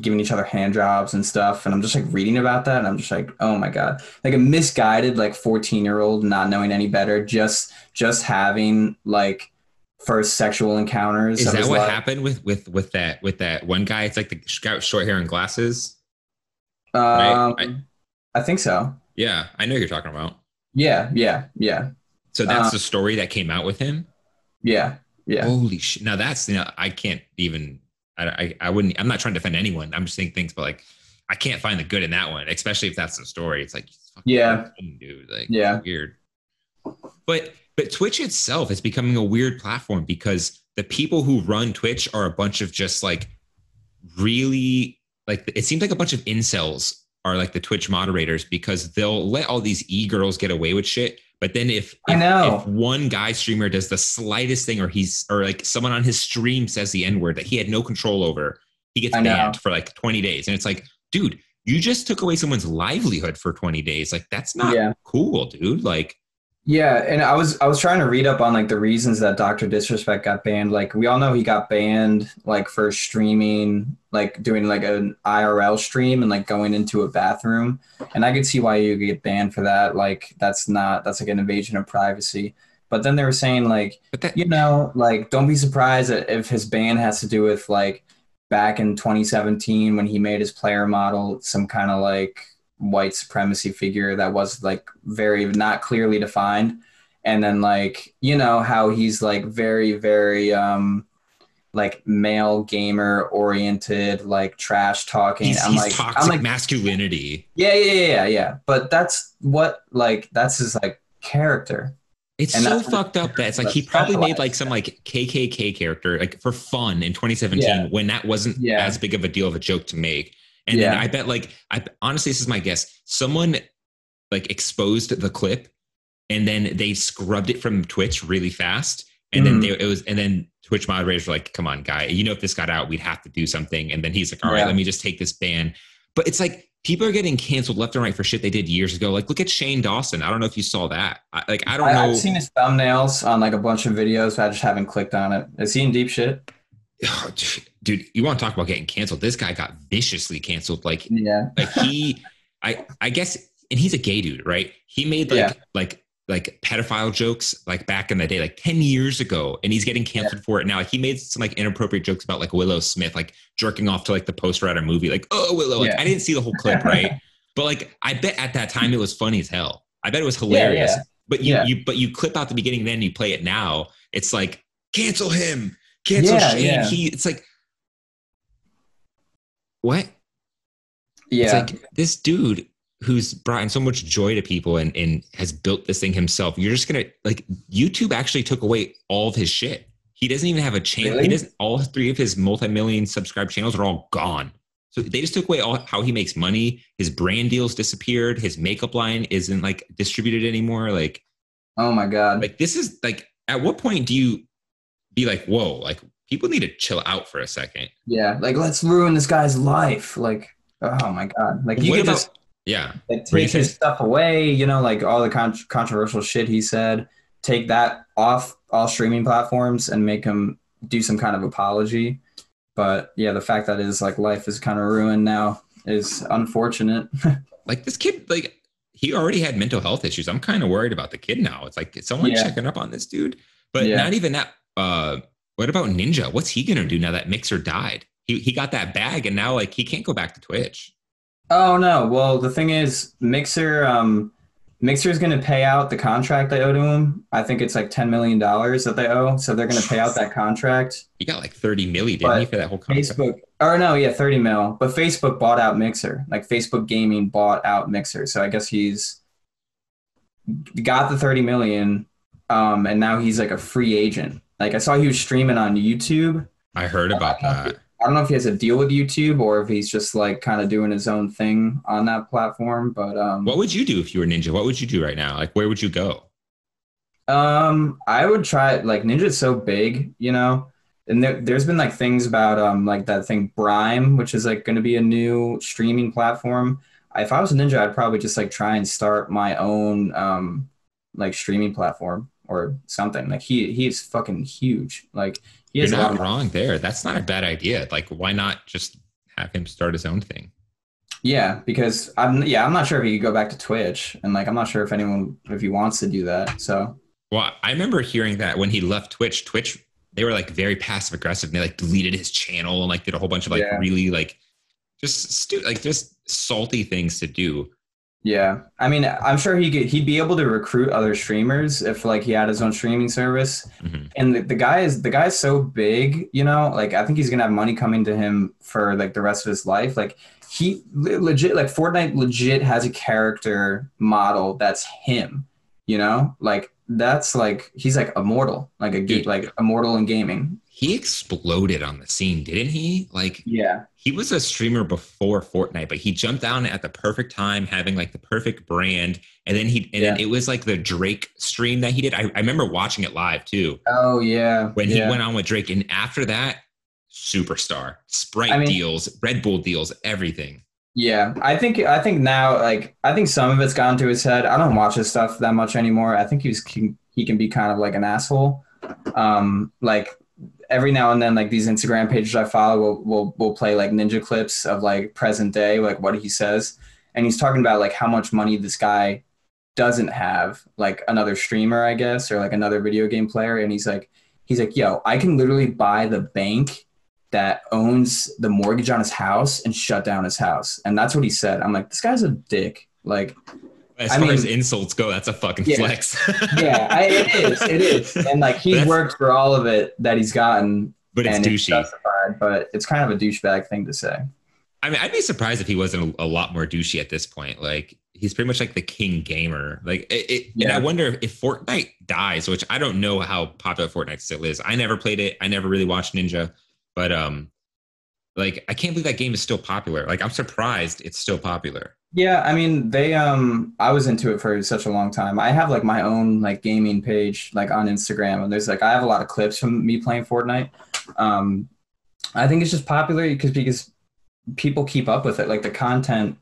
giving each other hand jobs and stuff, and I'm just like reading about that, and I'm just like, oh my god, like a misguided like 14 year old not knowing any better, just just having like first sexual encounters. Is that what life. happened with with with that with that one guy? It's like the guy with short hair and glasses. Um, I- I think so. Yeah, I know you're talking about. Yeah, yeah, yeah, So that's Uh, the story that came out with him. yeah, yeah. Holy shit! Now that's you know I can't even I, I I wouldn't I'm not trying to defend anyone. I'm just saying things, but like I can't find the good in that one, especially if that's the story. It's like Yeah. dude, like Yeah. weird. But but Twitch itself is becoming a weird platform because the people who run Twitch are a bunch of just like really like it seems like a bunch of incels are like the Twitch moderators because they'll let all these e girls get away with shit. But then if, I know. if one guy streamer does the slightest thing or he's or like someone on his stream says the N word that he had no control over, he gets banned for like 20 days. And it's like, dude, you just took away someone's livelihood for 20 days. Like that's not Yeah. cool, dude. Like Yeah, and I was I was trying to read up on like the reasons that Doctor Disrespect got banned. Like we all know he got banned like for streaming, like doing like an IRL stream and like going into a bathroom. And I could see why you get banned for that. Like that's not that's like an invasion of privacy. But then they were saying like that you know, like don't be surprised that if his ban has to do with like back in 2017 when he made his player model some kind of like white supremacy figure that was like very not clearly defined and then like you know how he's like very very um like male gamer oriented like trash talking he's, i'm he's like toxic i'm like masculinity. yeah yeah yeah yeah yeah but that's what like that's his like character It's And so fucked up that it's like he probably made like some like KKK character like for fun in 2017 Yeah. when that wasn't Yeah. as big of a deal of a joke to make. And then Yeah. I bet like I honestly this is my guess. Someone like exposed the clip and then they scrubbed it from Twitch really fast. And then Mhm. they, it was and then Twitch moderators were like, "Come on, guy, you know if this got out, we'd have to do something." And then he's like, "All right, Yeah. let me just take this ban." But it's like people are getting canceled left and right for shit they did years ago. Like, look at Shane Dawson. I don't know if you saw that. I, like, I don't I, know. I've seen his thumbnails on like a bunch of videos, but I just haven't clicked on it. Is he in deep shit? Dude, you want to talk about getting canceled? This guy got viciously canceled. Like, Yeah. like he, I, I guess, and he's a gay dude, right? He made like, Yeah. like, like pedophile jokes like back in the day, like 10 years ago, and he's getting canceled for it now. Like he made some like inappropriate jokes about like Willow Smith, like jerking off to like the poster at a movie, like, oh, Willow. Like, Yeah. I didn't see the whole clip, right? but like, I bet at that time it was funny as hell. I bet it was hilarious. yeah. But you, Yeah. you, but you clip out the beginning, then you play it now. It's like, cancel him, cancel Yeah, Shane. yeah. He, it's like, what? Yeah. It's like this dude who's brought in so much joy to people and, and has built this thing himself. You're just gonna like YouTube actually took away all of his shit. He doesn't even have a channel. He doesn't. All three of his multi-million subscribed channels are all gone. So they just took away all how he makes money. His brand deals disappeared. His makeup line isn't like distributed anymore. Like oh my god. like this is like at what point do you be like whoa like people need to chill out for a second. yeah. Like let's ruin this guy's life. Like oh my god. Like you about- just Yeah, like, take his stuff away. You know, like all the con- controversial shit he said. Take that off all streaming platforms and make him do some kind of apology. But yeah, the fact that his like life is kind of ruined now is unfortunate. like this kid like he already had mental health issues i'm kind of worried about the kid now it's like is someone Yeah. checking up on this dude but Yeah. not even that uh what about ninja what's he gonna do now that mixer died he, he got that bag and now like he can't go back to twitch Oh no! Well, the thing is, Mixer, um, Mixer is going to pay out the contract they owe to him. I think it's like ten million dollars that they owe, so they're going to pay out that contract. he got like 30 milli didn't But he for that whole contract Facebook, or no, yeah, thirty mil. But Facebook bought out Mixer. Like Facebook Gaming bought out Mixer, so I guess he's got the thirty million, um, and now he's like a free agent. Like I saw he was streaming on YouTube. i heard about that I don't know if he has a deal with YouTube or if he's just like kind of doing his own thing on that platform. But um, what would you do if you were ninja what would you do right now like where would you go Um, I would try like Ninja's so big, you know, and there, there's been like things about um like that thing Brime, which is like going to be a new streaming platform. If I was a Ninja, I'd probably just like try and start my own um like streaming platform or something. Like he he's fucking huge. Like he you're has a lot not wrong there that's not a bad idea like why not just have him start his own thing yeah because I'm yeah I'm not sure if he could go back to Twitch and like I'm not sure if anyone if he wants to do that. So Well, I remember hearing that when he left Twitch, Twitch they were like very passive aggressive. They like deleted his channel and like did a whole bunch of like Yeah. really like just stu- like just salty things to do. Yeah, I mean, I'm sure he could, he'd be able to recruit other streamers if like he had his own streaming service. Mhm. And the, the guy is the guy's so big, you know. Like I think he's gonna have money coming to him for like the rest of his life. Like he legit, like Fortnite legit has a character model that's him. You know, like that's like he's like immortal, like a like immortal in gaming. He exploded on the scene, didn't he? Like Yeah, he was a streamer before Fortnite, but he jumped down at the perfect time, having like the perfect brand. And then he, and then it was like the Drake stream that he did. I, I remember watching it live too Oh yeah. when he went on with Drake. And after that, superstar, Sprite I mean- deals, Red Bull deals, everything. Yeah, I think I think now like I think some of it's gone to his head. I don't watch his stuff that much anymore. I think he's can, he can be kind of like an asshole. Um, like every now and then, like these Instagram pages I follow will will will play like ninja clips of like present day, like what he says, and he's talking about like how much money this guy doesn't have, like another streamer, I guess, or like another video game player, and he's like he's like, yo, I can literally buy the bank that owns the mortgage on his house and shut down his house. And that's what he said. I'm like, this guy's a dick. Like, As I far as insults go, that's a fucking Yeah. flex. yeah, I, it is. It is. And like, he's That's- worked for all of it that he's gotten. but it's and douchey. It's but it's kind of a douchebag thing to say. I mean, I'd be surprised if he wasn't a, a lot more douchey at this point. Like he's pretty much like the king gamer. Like it, it and I Yeah. wonder if Fortnite dies, which I don't know how popular Fortnite still is. I never played it. I never really watched Ninja, but um, like I can't believe that game is still popular. Like I'm surprised it's still popular. Yeah, I mean, they um I was into it for such a long time. I have like my own like gaming page like on Instagram and there's like I have a lot of clips from me playing Fortnite. Um I think it's just popular because because people keep up with it. Like the content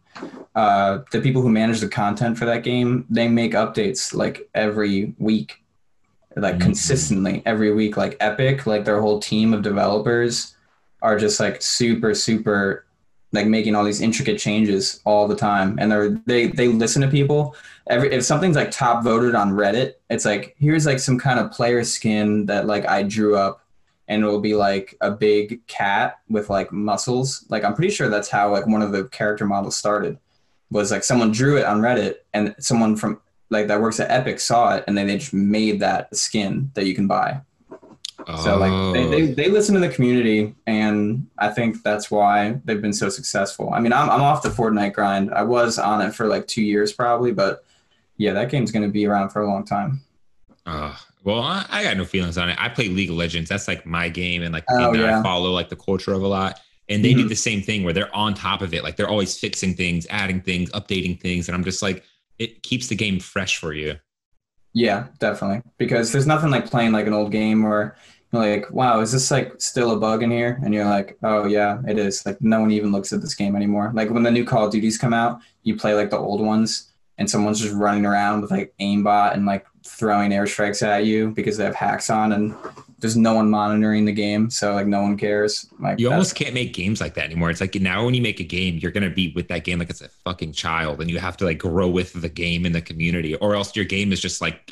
uh the people who manage the content for that game, they make updates like every week. Like Mhm. consistently every week like Epic, like their whole team of developers are just like super super like making all these intricate changes all the time. And they're they they listen to people. Every if something's like top voted on reddit it's like here's like some kind of player skin that like i drew up and it will be like a big cat with like muscles. Like i'm pretty sure that's how like one of the character models started. Was like someone drew it on reddit and someone from like that works at epic saw it and then they just made that skin that you can buy so like they, Oh. they, they listen to the community and I think that's why they've been so successful. I mean I'm I'm off the Fortnite grind. I was on it for like two years probably, but yeah, that game's gonna be around for a long time. Uh, well, I, I got no feelings on it. I play League of Legends. That's like my game and like Oh, that I follow like the culture of a lot. And they do Mhm. the same thing where they're on top of it. Like they're always fixing things, adding things, updating things. And I'm just like, it keeps the game fresh for you. Yeah, definitely. Because there's nothing like playing like an old game you're like, wow, is this like still a bug in here? And you're like, oh yeah, it is. Like no one even looks at this game anymore. Like when the new Call of Duties come out, you play like the old ones and someone's just running around with like aimbot and like throwing airstrikes at you because they have hacks on and there's no one monitoring the game. So like no one cares. Like You almost can't make games like that anymore. It's like now when you make a game, you're gonna be with that game like it's a fucking child, and you have to like grow with the game in the community, or else your game is just like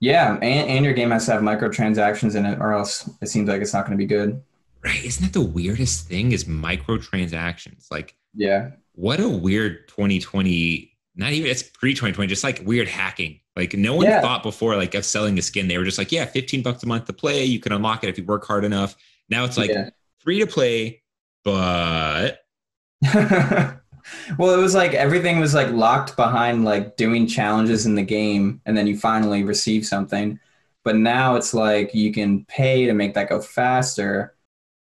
yeah, and, and your game has to have microtransactions in it or else it seems like it's not gonna be good. right. Isn't that the weirdest thing? Is microtransactions like Yeah. what a weird 2020 not even it's pre 2020 just like weird hacking like no one Yeah. thought before like of selling a skin they were just like yeah 15 bucks a month to play you can unlock it if you work hard enough now it's like Yeah. free to play but well, it was like everything was like locked behind like doing challenges in the game, and then you finally receive something. But now it's like you can pay to make that go faster,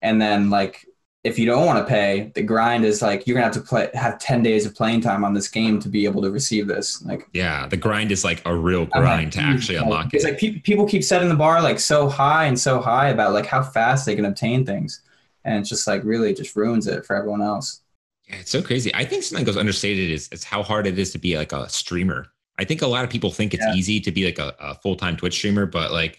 and then like if you don't want to pay, the grind is like you're gonna have to play have ten days of playing time on this game to be able to receive this. Like yeah the grind is like a real like, grind to actually unlock It's it like pe- people keep setting the bar like so high and so high about like how fast they can obtain things, and it's just like really just ruins it for everyone else. Yeah, it's so crazy i think something that goes understated is, is how hard it is to be like a streamer i think a lot of people think it's Yeah. easy to be like a, a full-time twitch streamer but like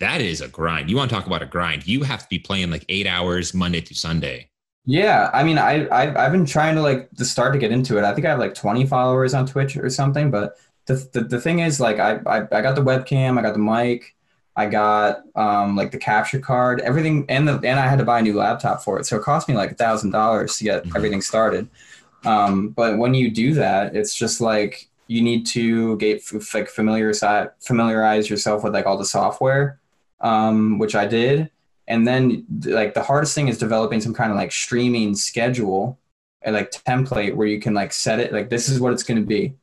that is a grind you want to talk about a grind you have to be playing like eight hours monday to sunday Yeah, I mean, I I've, I've been trying to like the start to get into it. I think I have like 20 followers on Twitch or something. But the the, the thing is, like, I, I I got the webcam, I got the mic, I got um, like the capture card, everything, and the and I had to buy a new laptop for it. So it cost me like a thousand dollars to get Mhm. everything started. Um, but when you do that, it's just like you need to get like familiar familiarize yourself with like all the software, um, which I did, and then like the hardest thing is developing some kind of like streaming schedule and like template where you can like set it like this is what it's going to be.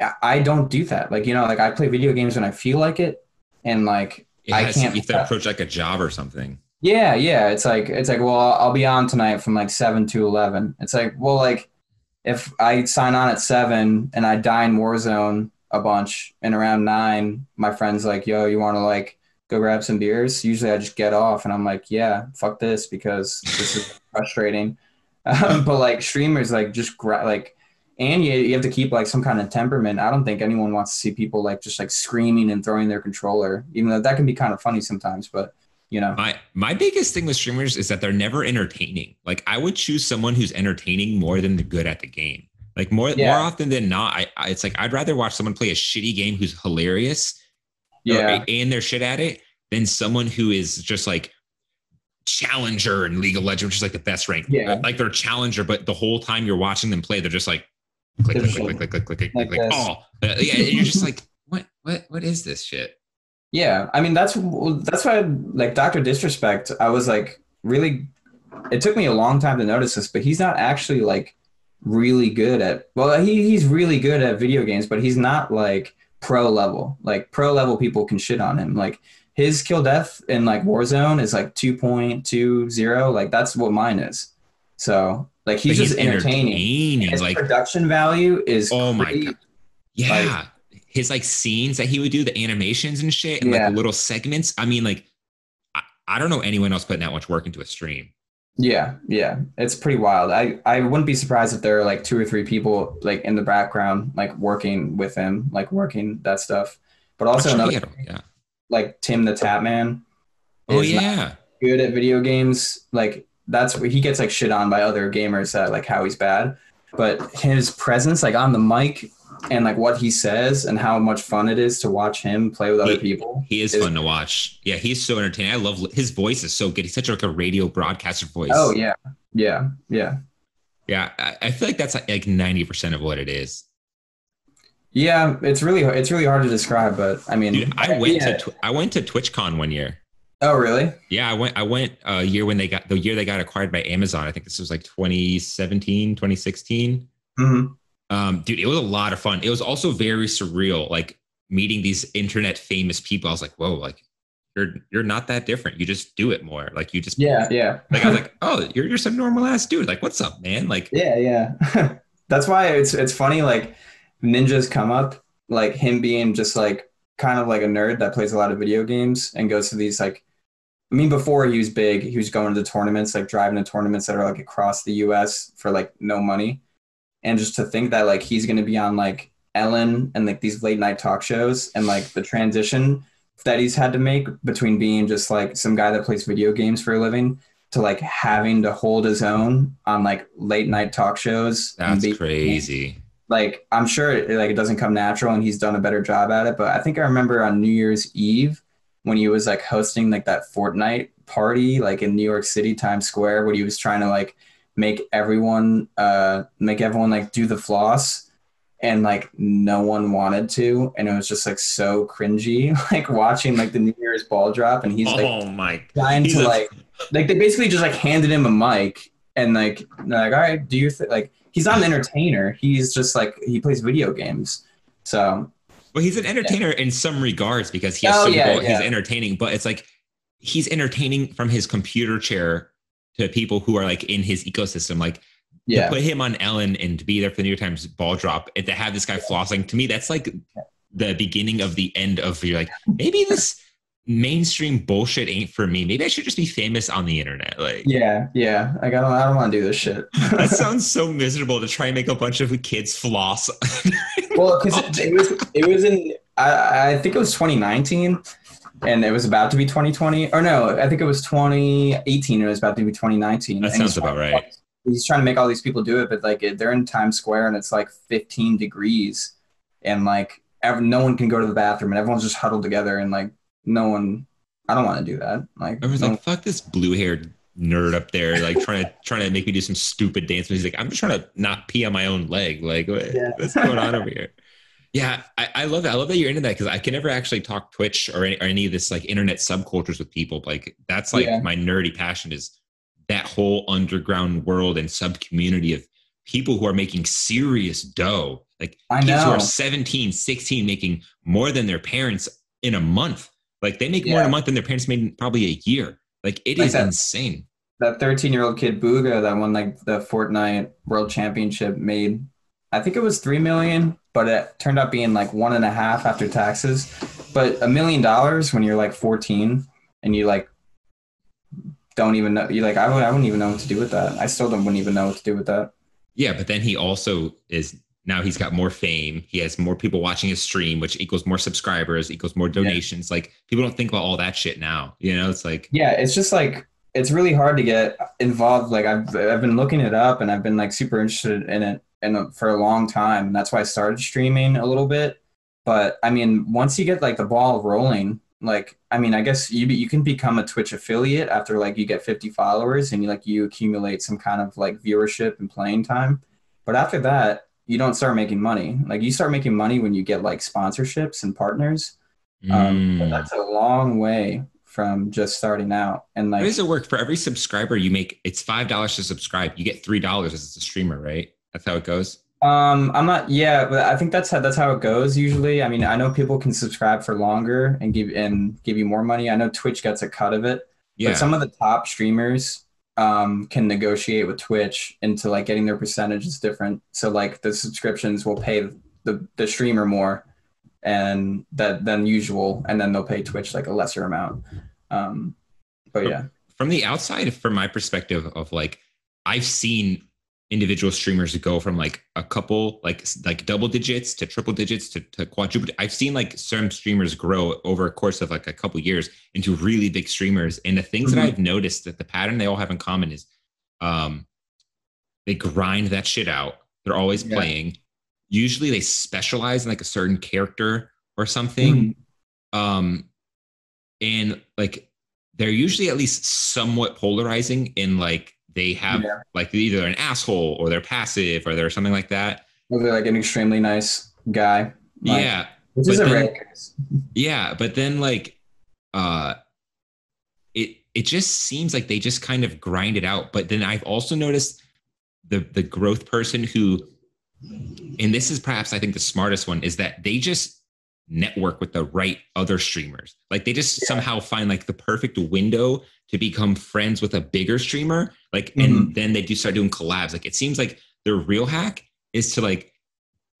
I- I don't do that. Like you know, like I play video games when I feel like it, and like It I can't- you have to approach like a job or something. yeah, yeah. It's like it's like well, I'll be on tonight from like seven to eleven. It's like well, like if I sign on at seven and I die in Warzone a bunch, and around nine, my friend's like, "Yo, you want to like go grab some beers?" Usually, I just get off and I'm like, "Yeah, fuck this," because this is frustrating. Um, but like streamers, like just gra- like, and you you have to keep like some kind of temperament. I don't think anyone wants to see people like just like screaming and throwing their controller, even though that can be kind of funny sometimes. But you know. My my biggest thing with streamers is that they're never entertaining. Like I would choose someone who's entertaining more than they're good at the game. Like more Yeah. more often than not, I, I it's like I'd rather watch someone play a shitty game who's hilarious or- Yeah. and they're shit at it than someone who is just like challenger in League of Legends, which is like the best rank. Yeah. Like they're challenger, but the whole time you're watching them play, they're just like click, click, click, click, click, click, click, like click, click. Oh, Uh, yeah. And you're just like, what, what, what is this shit? Yeah, I mean that's that's why like Doctor Disrespect. I was like really. It took me a long time to notice this, but he's not actually like really good at. Well, he he's really good at video games, but he's not like pro level. Like pro level people can shit on him. Like his kill death in like Warzone is like two point two zero. Like that's what mine is. So like he's just entertaining. entertaining, His like production value is Oh my. God. Yeah. His like scenes that he would do, the animations and shit, and Yeah. like the little segments. I mean, like, I, I don't know anyone else putting that much work into a stream. Yeah, yeah, it's pretty wild. I I wouldn't be surprised if there are like two or three people like in the background, like working with him, like working that stuff. But also another he had- yeah. like Tim the Tatman. Oh yeah. good at video games. Like that's where he gets like shit on by other gamers that like how he's bad. But his presence, like on the mic, and like what he says, and how much fun it is to watch him play with other He- people. He is is- fun to watch. Yeah, he's so entertaining. I love his voice is so good. He's such like a radio broadcaster voice. Oh yeah, yeah, yeah. yeah. I, I feel like that's like ninety percent of what it is. Yeah, it's really it's really hard to describe, but I mean, Dude, I went yeah. to I went to TwitchCon one year. Oh, really? Yeah, I went I went a year when they got the year they got acquired by Amazon. I think this was like 2017, 2016. hmm Um, dude, it was a lot of fun. It was also very surreal, like meeting these internet famous people. I was like, whoa, like you're you're not that different. You just do it more. Like you just Yeah, yeah, Like I was like, oh, you're you're some normal ass dude. Like, what's up, man? Like, yeah, yeah. That's why it's it's funny. Like ninjas come up, like him being just like kind of like a nerd that plays a lot of video games and goes to these like. I mean, before he was big, he was going to the tournaments, like driving to tournaments that are like across the U.S. for like no money, and just to think that like he's going to be on like Ellen and like these late night talk shows and like the transition that he's had to make between being just like some guy that plays video games for a living to like having to hold his own on like late night talk shows. that's be- crazy. Like I'm sure it, like it doesn't come natural and he's done a better job at it. But I think I remember on New Year's Eve when he was like hosting like that Fortnite party like in New York City Times Square where he was trying to like make everyone uh make everyone like do the floss and like no one wanted to and it was just like so cringy like watching like the New Year's ball drop and he's like oh my trying He's to a- like like they basically just like handed him a mic and like they're like all right do you th-? like he's not an entertainer. He's just like he plays video games. So Well, he's an entertainer in some regards because he has Oh, some yeah, yeah. he's entertaining, but it's like he's entertaining from his computer chair to people who are like in his ecosystem. Like yeah. to put him on Ellen and to be there for the New York Times ball drop and to have this guy flossing, to me, that's like the beginning of the end of you're like, maybe this mainstream bullshit ain't for me. Maybe I should just be famous on the internet. Like yeah yeah like i don't i don't want to do this shit that sounds so miserable to try and make a bunch of kids floss. well because it, it was it was in I, I think it was 2019 and it was about to be 2020 or no i think it was 2018 it was about to be 2019 That And sounds about right. he's trying to make all these people do it but like they're in times square and it's like 15 degrees and like no one can go to the bathroom and everyone's just huddled together and like no one. I don't want to do that. Like, I was no- like, fuck this blue haired nerd up there, like trying to trying to make me do some stupid dance. He's like, I'm just trying to not pee on my own leg. Like, what, Yeah. what's going on over here? Yeah, I, I love that. I love that you're into that because I can never actually talk Twitch or any, or any of this like internet subcultures with people. Like, that's like Yeah. my nerdy passion is that whole underground world and sub community of people who are making serious dough. Like I kids who are 17, 16 making more than their parents in a month. Like they make more in a month than their parents made in probably a year. Like it Like is that. insane. that 13 year old kid Bugha that won like the Fortnite World Championship made, I think it was three million, but it turned out being like one and a half after taxes. But a million dollars when you're like 14 and you like don't even know, you like I, would, I wouldn't even know what to do with that. I still don't wouldn't even know what to do with that. Yeah, but then he also is now he's got more fame. He has more people watching his stream, which equals more subscribers, equals more donations. Like people don't think about all that shit now. You know, it's like Yeah, it's just like it's really hard to get involved. Like I've I've been looking it up and I've been like super interested in it and for a long time. And that's why I started streaming a little bit. But I mean, once you get like the ball rolling, like I mean, I guess you you can become a Twitch affiliate after like you get 50 followers and you like you accumulate some kind of like viewership and playing time. But after that, you don't start making money. Like you start making money when you get like sponsorships and partners. Um, but mm. that's a long way from just starting out. And like, how does it work? For every subscriber you make, it's five dollars to subscribe. You get three dollars as a streamer, right? That's how it goes. Um, I'm not. Yeah, but I think that's how that's how it goes usually. I mean, I know people can subscribe for longer and give and give you more money. I know Twitch gets a cut of it, Yeah. but some of the top streamers um, can negotiate with Twitch into like getting their percentages different. So like the subscriptions will pay the the streamer more, and that than usual, and then they'll pay Twitch like a lesser amount. Um, but yeah, from the outside, from my perspective of like, I've seen individual streamers go from like a couple, like like double digits to triple digits to, to quadruple. I've seen like some streamers grow over a course of like a couple years into really big streamers. And the things that Mhm. I've noticed that the pattern they all have in common is, um, they grind that shit out. They're always Yeah. playing. Usually they specialize in like a certain character or something. Um, and like they're usually at least somewhat polarizing in like they have Yeah. like either an asshole or they're passive or they're something like that. or they're like an extremely nice guy. Like, yeah. which is a then- Yeah. But then like uh it it just seems like they just kind of grind it out. But then I've also noticed the the growth person who and this is perhaps I think the smartest one is that they just network with the right other streamers. Like they just Yeah. somehow find like the perfect window to become friends with a bigger streamer. Like and mm-hmm. then they do start doing collabs. Like it seems like their real hack is to like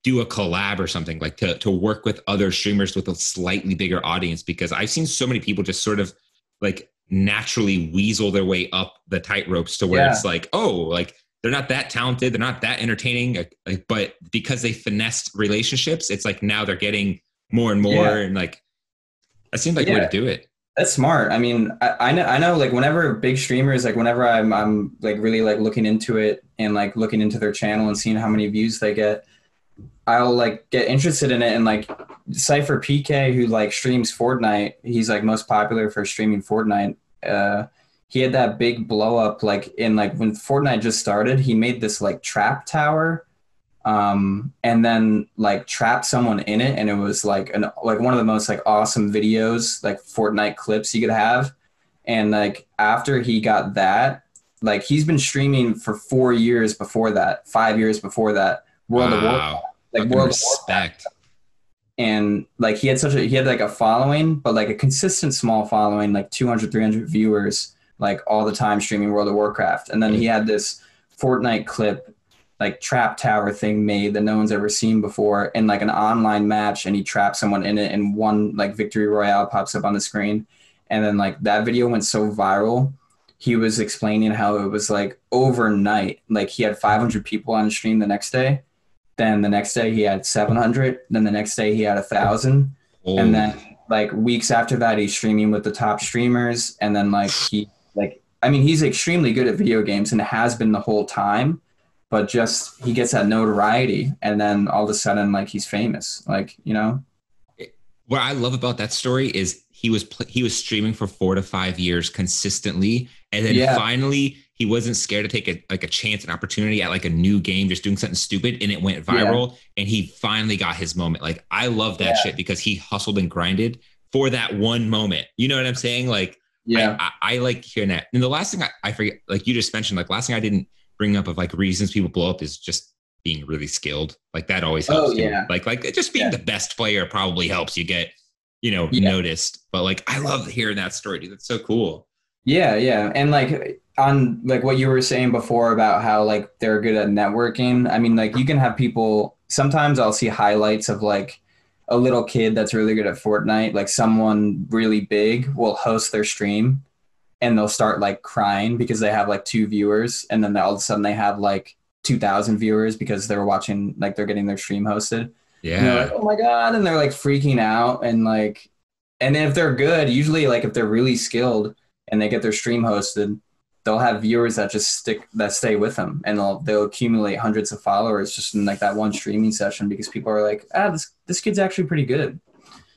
do a collab or something like to to work with other streamers with a slightly bigger audience because I've seen so many people just sort of like naturally weasel their way up the tight ropes to where Yeah. it's like oh like they're not that talented they're not that entertaining like, like, but because they finessed relationships it's like now they're getting more and more Yeah. and like that seems like the way to do it That's smart. I mean, I, I know, I know, like whenever big streamers, like whenever I'm, I'm like really like looking into it and like looking into their channel and seeing how many views they get, I'll like get interested in it. And like Sypher PK, who like streams Fortnite, he's like most popular for streaming Fortnite. Uh, he had that big blow up, like in like when Fortnite just started, he made this like trap tower um, and then like trap someone in it, and it was like an like one of the most like awesome videos, like Fortnite clips you could have. And like after he got that, like he's been streaming for four years before that, five years before that, World of Warcraft, like Fucking World of Warcraft. respect. And like he had such a he had like a following but like a consistent small following like 200 300 viewers like all the time streaming world of warcraft. And then he had this fortnite clip like trap tower thing made that no one's ever seen before in like an online match and he traps someone in it and one like victory royale pops up on the screen. And then like that video went so viral he was explaining how it was like overnight. Like he had 500 people on his stream the next day then the next day he had 700 then the next day he had a thousand Oh, and then like weeks after that he's streaming with the top streamers and then like he like i mean he's extremely good at video games and has been the whole time but just he gets that notoriety and then all of a sudden like he's famous like you know what I love about that story is he was he was streaming for four to five years consistently, and then Yeah. finally he wasn't scared to take a like a chance, an opportunity at like a new game, just doing something stupid, and it went viral, and he finally got his moment. Like I love that Yeah. shit because he hustled and grinded for that one moment. You know what I'm saying? Like Yeah. I, I, I like hearing that. And the last thing I, I forget, like you just mentioned, like last thing I didn't bring up of like reasons people blow up is just being really skilled. Like that always helps. Oh, too. yeah. Like like just being Yeah. the best player probably helps you get, you know, Yeah. noticed. But like I love hearing that story, dude. That's so cool. Yeah, yeah. And like on like what you were saying before about how like they're good at networking. I mean, like you can have people sometimes I'll see highlights of like a little kid that's really good at Fortnite, like someone really big will host their stream and they'll start like crying because they have like two viewers and then all of a sudden they have like 2000 viewers because they're watching like they're getting their stream hosted. Yeah. And they're like, oh my god, and they're like freaking out and like, and if they're good, usually like if they're really skilled and they get their stream hosted, they'll have viewers that just stick that stay with them, and they'll they'll accumulate hundreds of followers just in like that one streaming session because people are like, ah, this this kid's actually pretty good.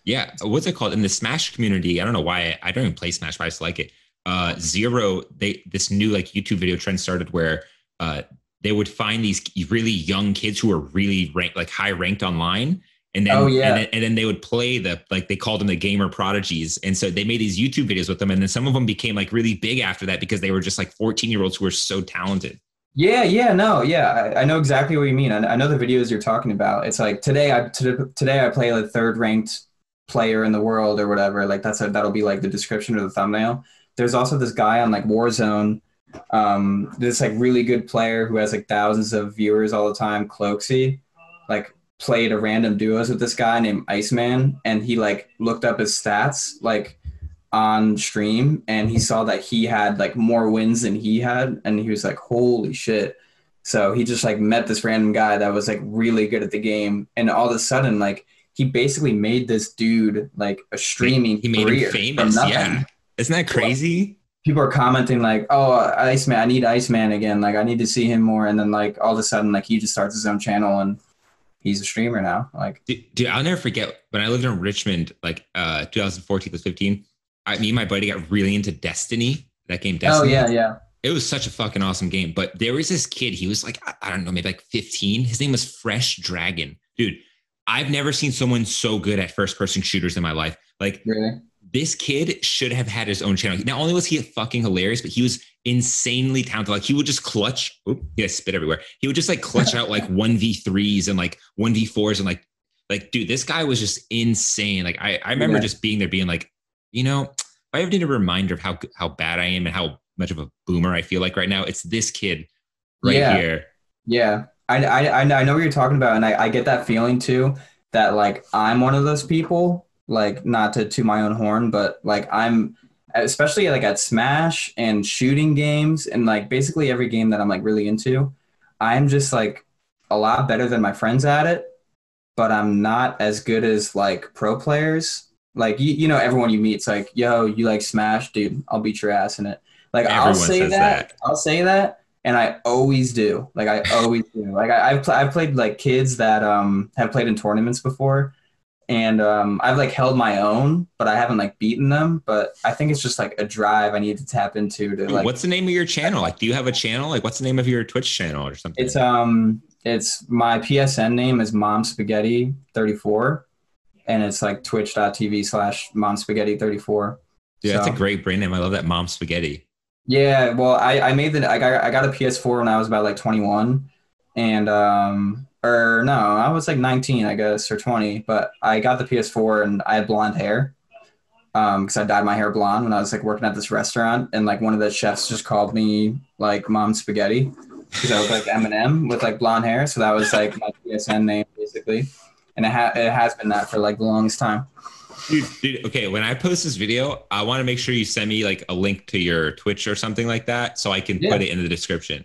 Yeah, what's it called in the Smash community? I don't know why I, I don't even play Smash, but I just like it. Uh, Zero, they this new like YouTube video trend started where uh, they would find these really young kids who were really ranked, like high ranked online, and then Oh, yeah. and then, and then they would play the like they called them the gamer prodigies, and so they made these YouTube videos with them, and then some of them became like really big after that because they were just like fourteen year olds who were so talented. Yeah, yeah, no, yeah, I, I know exactly what you mean. I, I know the videos you're talking about. It's like today I t- today I play the third ranked player in the world or whatever. Like that's a, that'll be like the description or the thumbnail. There's also this guy on like Warzone, um, this like really good player who has like thousands of viewers all the time. Cloakzy, like played a random duos with this guy named Iceman, and he like looked up his stats like on stream and he saw that he had like more wins than he had and he was like holy shit so he just like met this random guy that was like really good at the game and all of a sudden like he basically made this dude like a streaming He made career him famous. Yeah, isn't that crazy? people are commenting like oh iceman i need iceman again like i need to see him more and then like all of a sudden like he just starts his own channel and he's a streamer now like Dude, dude, I'll never forget when I lived in Richmond, like uh 2014 to 15. I, me and my buddy got really into Destiny. That game, oh yeah yeah It was such a fucking awesome game. But there was this kid. He was like, I, I don't know, maybe like 15. His name was Fresh Dragon, dude. I've never seen someone so good at first person shooters in my life. Like really this kid should have had his own channel. Not only was he fucking hilarious, but he was insanely talented. Like he would just clutch. Oop, he had spit everywhere. He would just like clutch out like one v threes and like one v fours and like like dude, this guy was just insane. Like I I remember Yeah. just being there, being like, you know, if I ever need a reminder of how how bad I am and how much of a boomer I feel like right now, it's this kid right Yeah. here. Yeah, I, I, I know- I know what you're talking about, and I, I get that feeling too. That like I'm one of those people, like not to to my own horn, but like I'm, especially like at Smash and shooting games, and like basically every game that I'm like really into, I'm just like a lot better than my friends at it, but I'm not as good as like pro players. Like you, you know, everyone you meet's like, "Yo, you like Smash, dude? I'll beat your ass in it." Like I'll say that, that. I'll say that, and I always do. Like I always do. Like I, I've pl- I've played like kids that um have played in tournaments before, and um I've like held my own, but I haven't like beaten them. But I think it's just like a drive I need to tap into to like. what's the name of your channel? Like, do you have a channel? Like, what's the name of your Twitch channel or something? It's um it's my PSN name is Mom Spaghetti thirty four, and it's like twitch.tv slash Mom Spaghetti thirty four. Dude, that's a great brand name. I love that mom spaghetti. Yeah, well, I, I made the I got I got a PS4 when I was about like 21, and um or no, I was like 19, I guess, or 20. But I got the PS4 and I had blonde hair, um, because I dyed my hair blonde when I was like working at this restaurant, and like one of the chefs just called me like Mom Spaghetti because I was like Eminem with like blonde hair. So that was like my PSN name basically, and it ha- it has been that for like the longest time. Dude, dude, okay, when I post this video, I want to make sure you send me like a link to your Twitch or something like that so I can Yeah. put it in the description.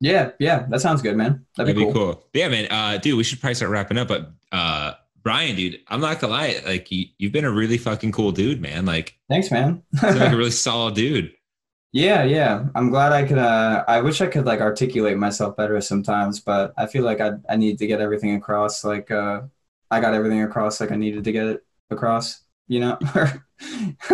Yeah, yeah, that sounds good, man. That'd, That'd be cool. Yeah, man. Uh, dude, we should probably start wrapping up. But uh, Brian, dude, I'm not gonna lie, like you, you've been a really fucking cool dude, man. Like, Thanks, man. you're like a really solid dude. Yeah, yeah. I'm glad I could. Uh, I wish I could like articulate myself better sometimes, but I feel like I I need to get everything across. Like uh, I got everything across like I needed to get it across. you know.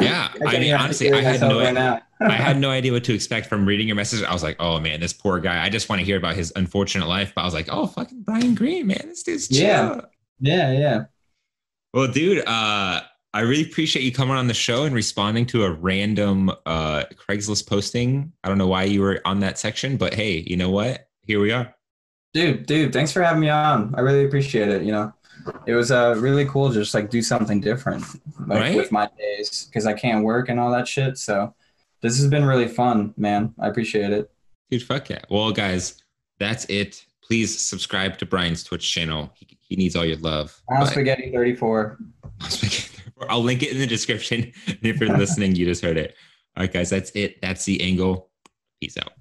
yeah, I, I mean, honestly, I had no right. I had no idea what to expect from reading your message. I was like, oh man, this poor guy. I just want to hear about his unfortunate life. But I was like, oh fucking Brian Green, man, this dude's chill. Yeah, yeah, yeah. Well, dude, uh, I really appreciate you coming on the show and responding to a random uh, Craigslist posting. I don't know why you were on that section, but hey, you know what? Here we are. Dude, dude, thanks for having me on. I really appreciate it. You know, it was uh, really cool to just like do something different like, right? with my days because I can't work and all that shit. So this has been really fun, man. I appreciate it. Dude, fuck yeah. Well, guys, that's it. Please subscribe to Brian's Twitch channel. He, he needs all your love. I'm spaghetti 34. I'll link it in the description. if you're listening, you just heard it. All right, guys, that's it. That's the angle. Peace out.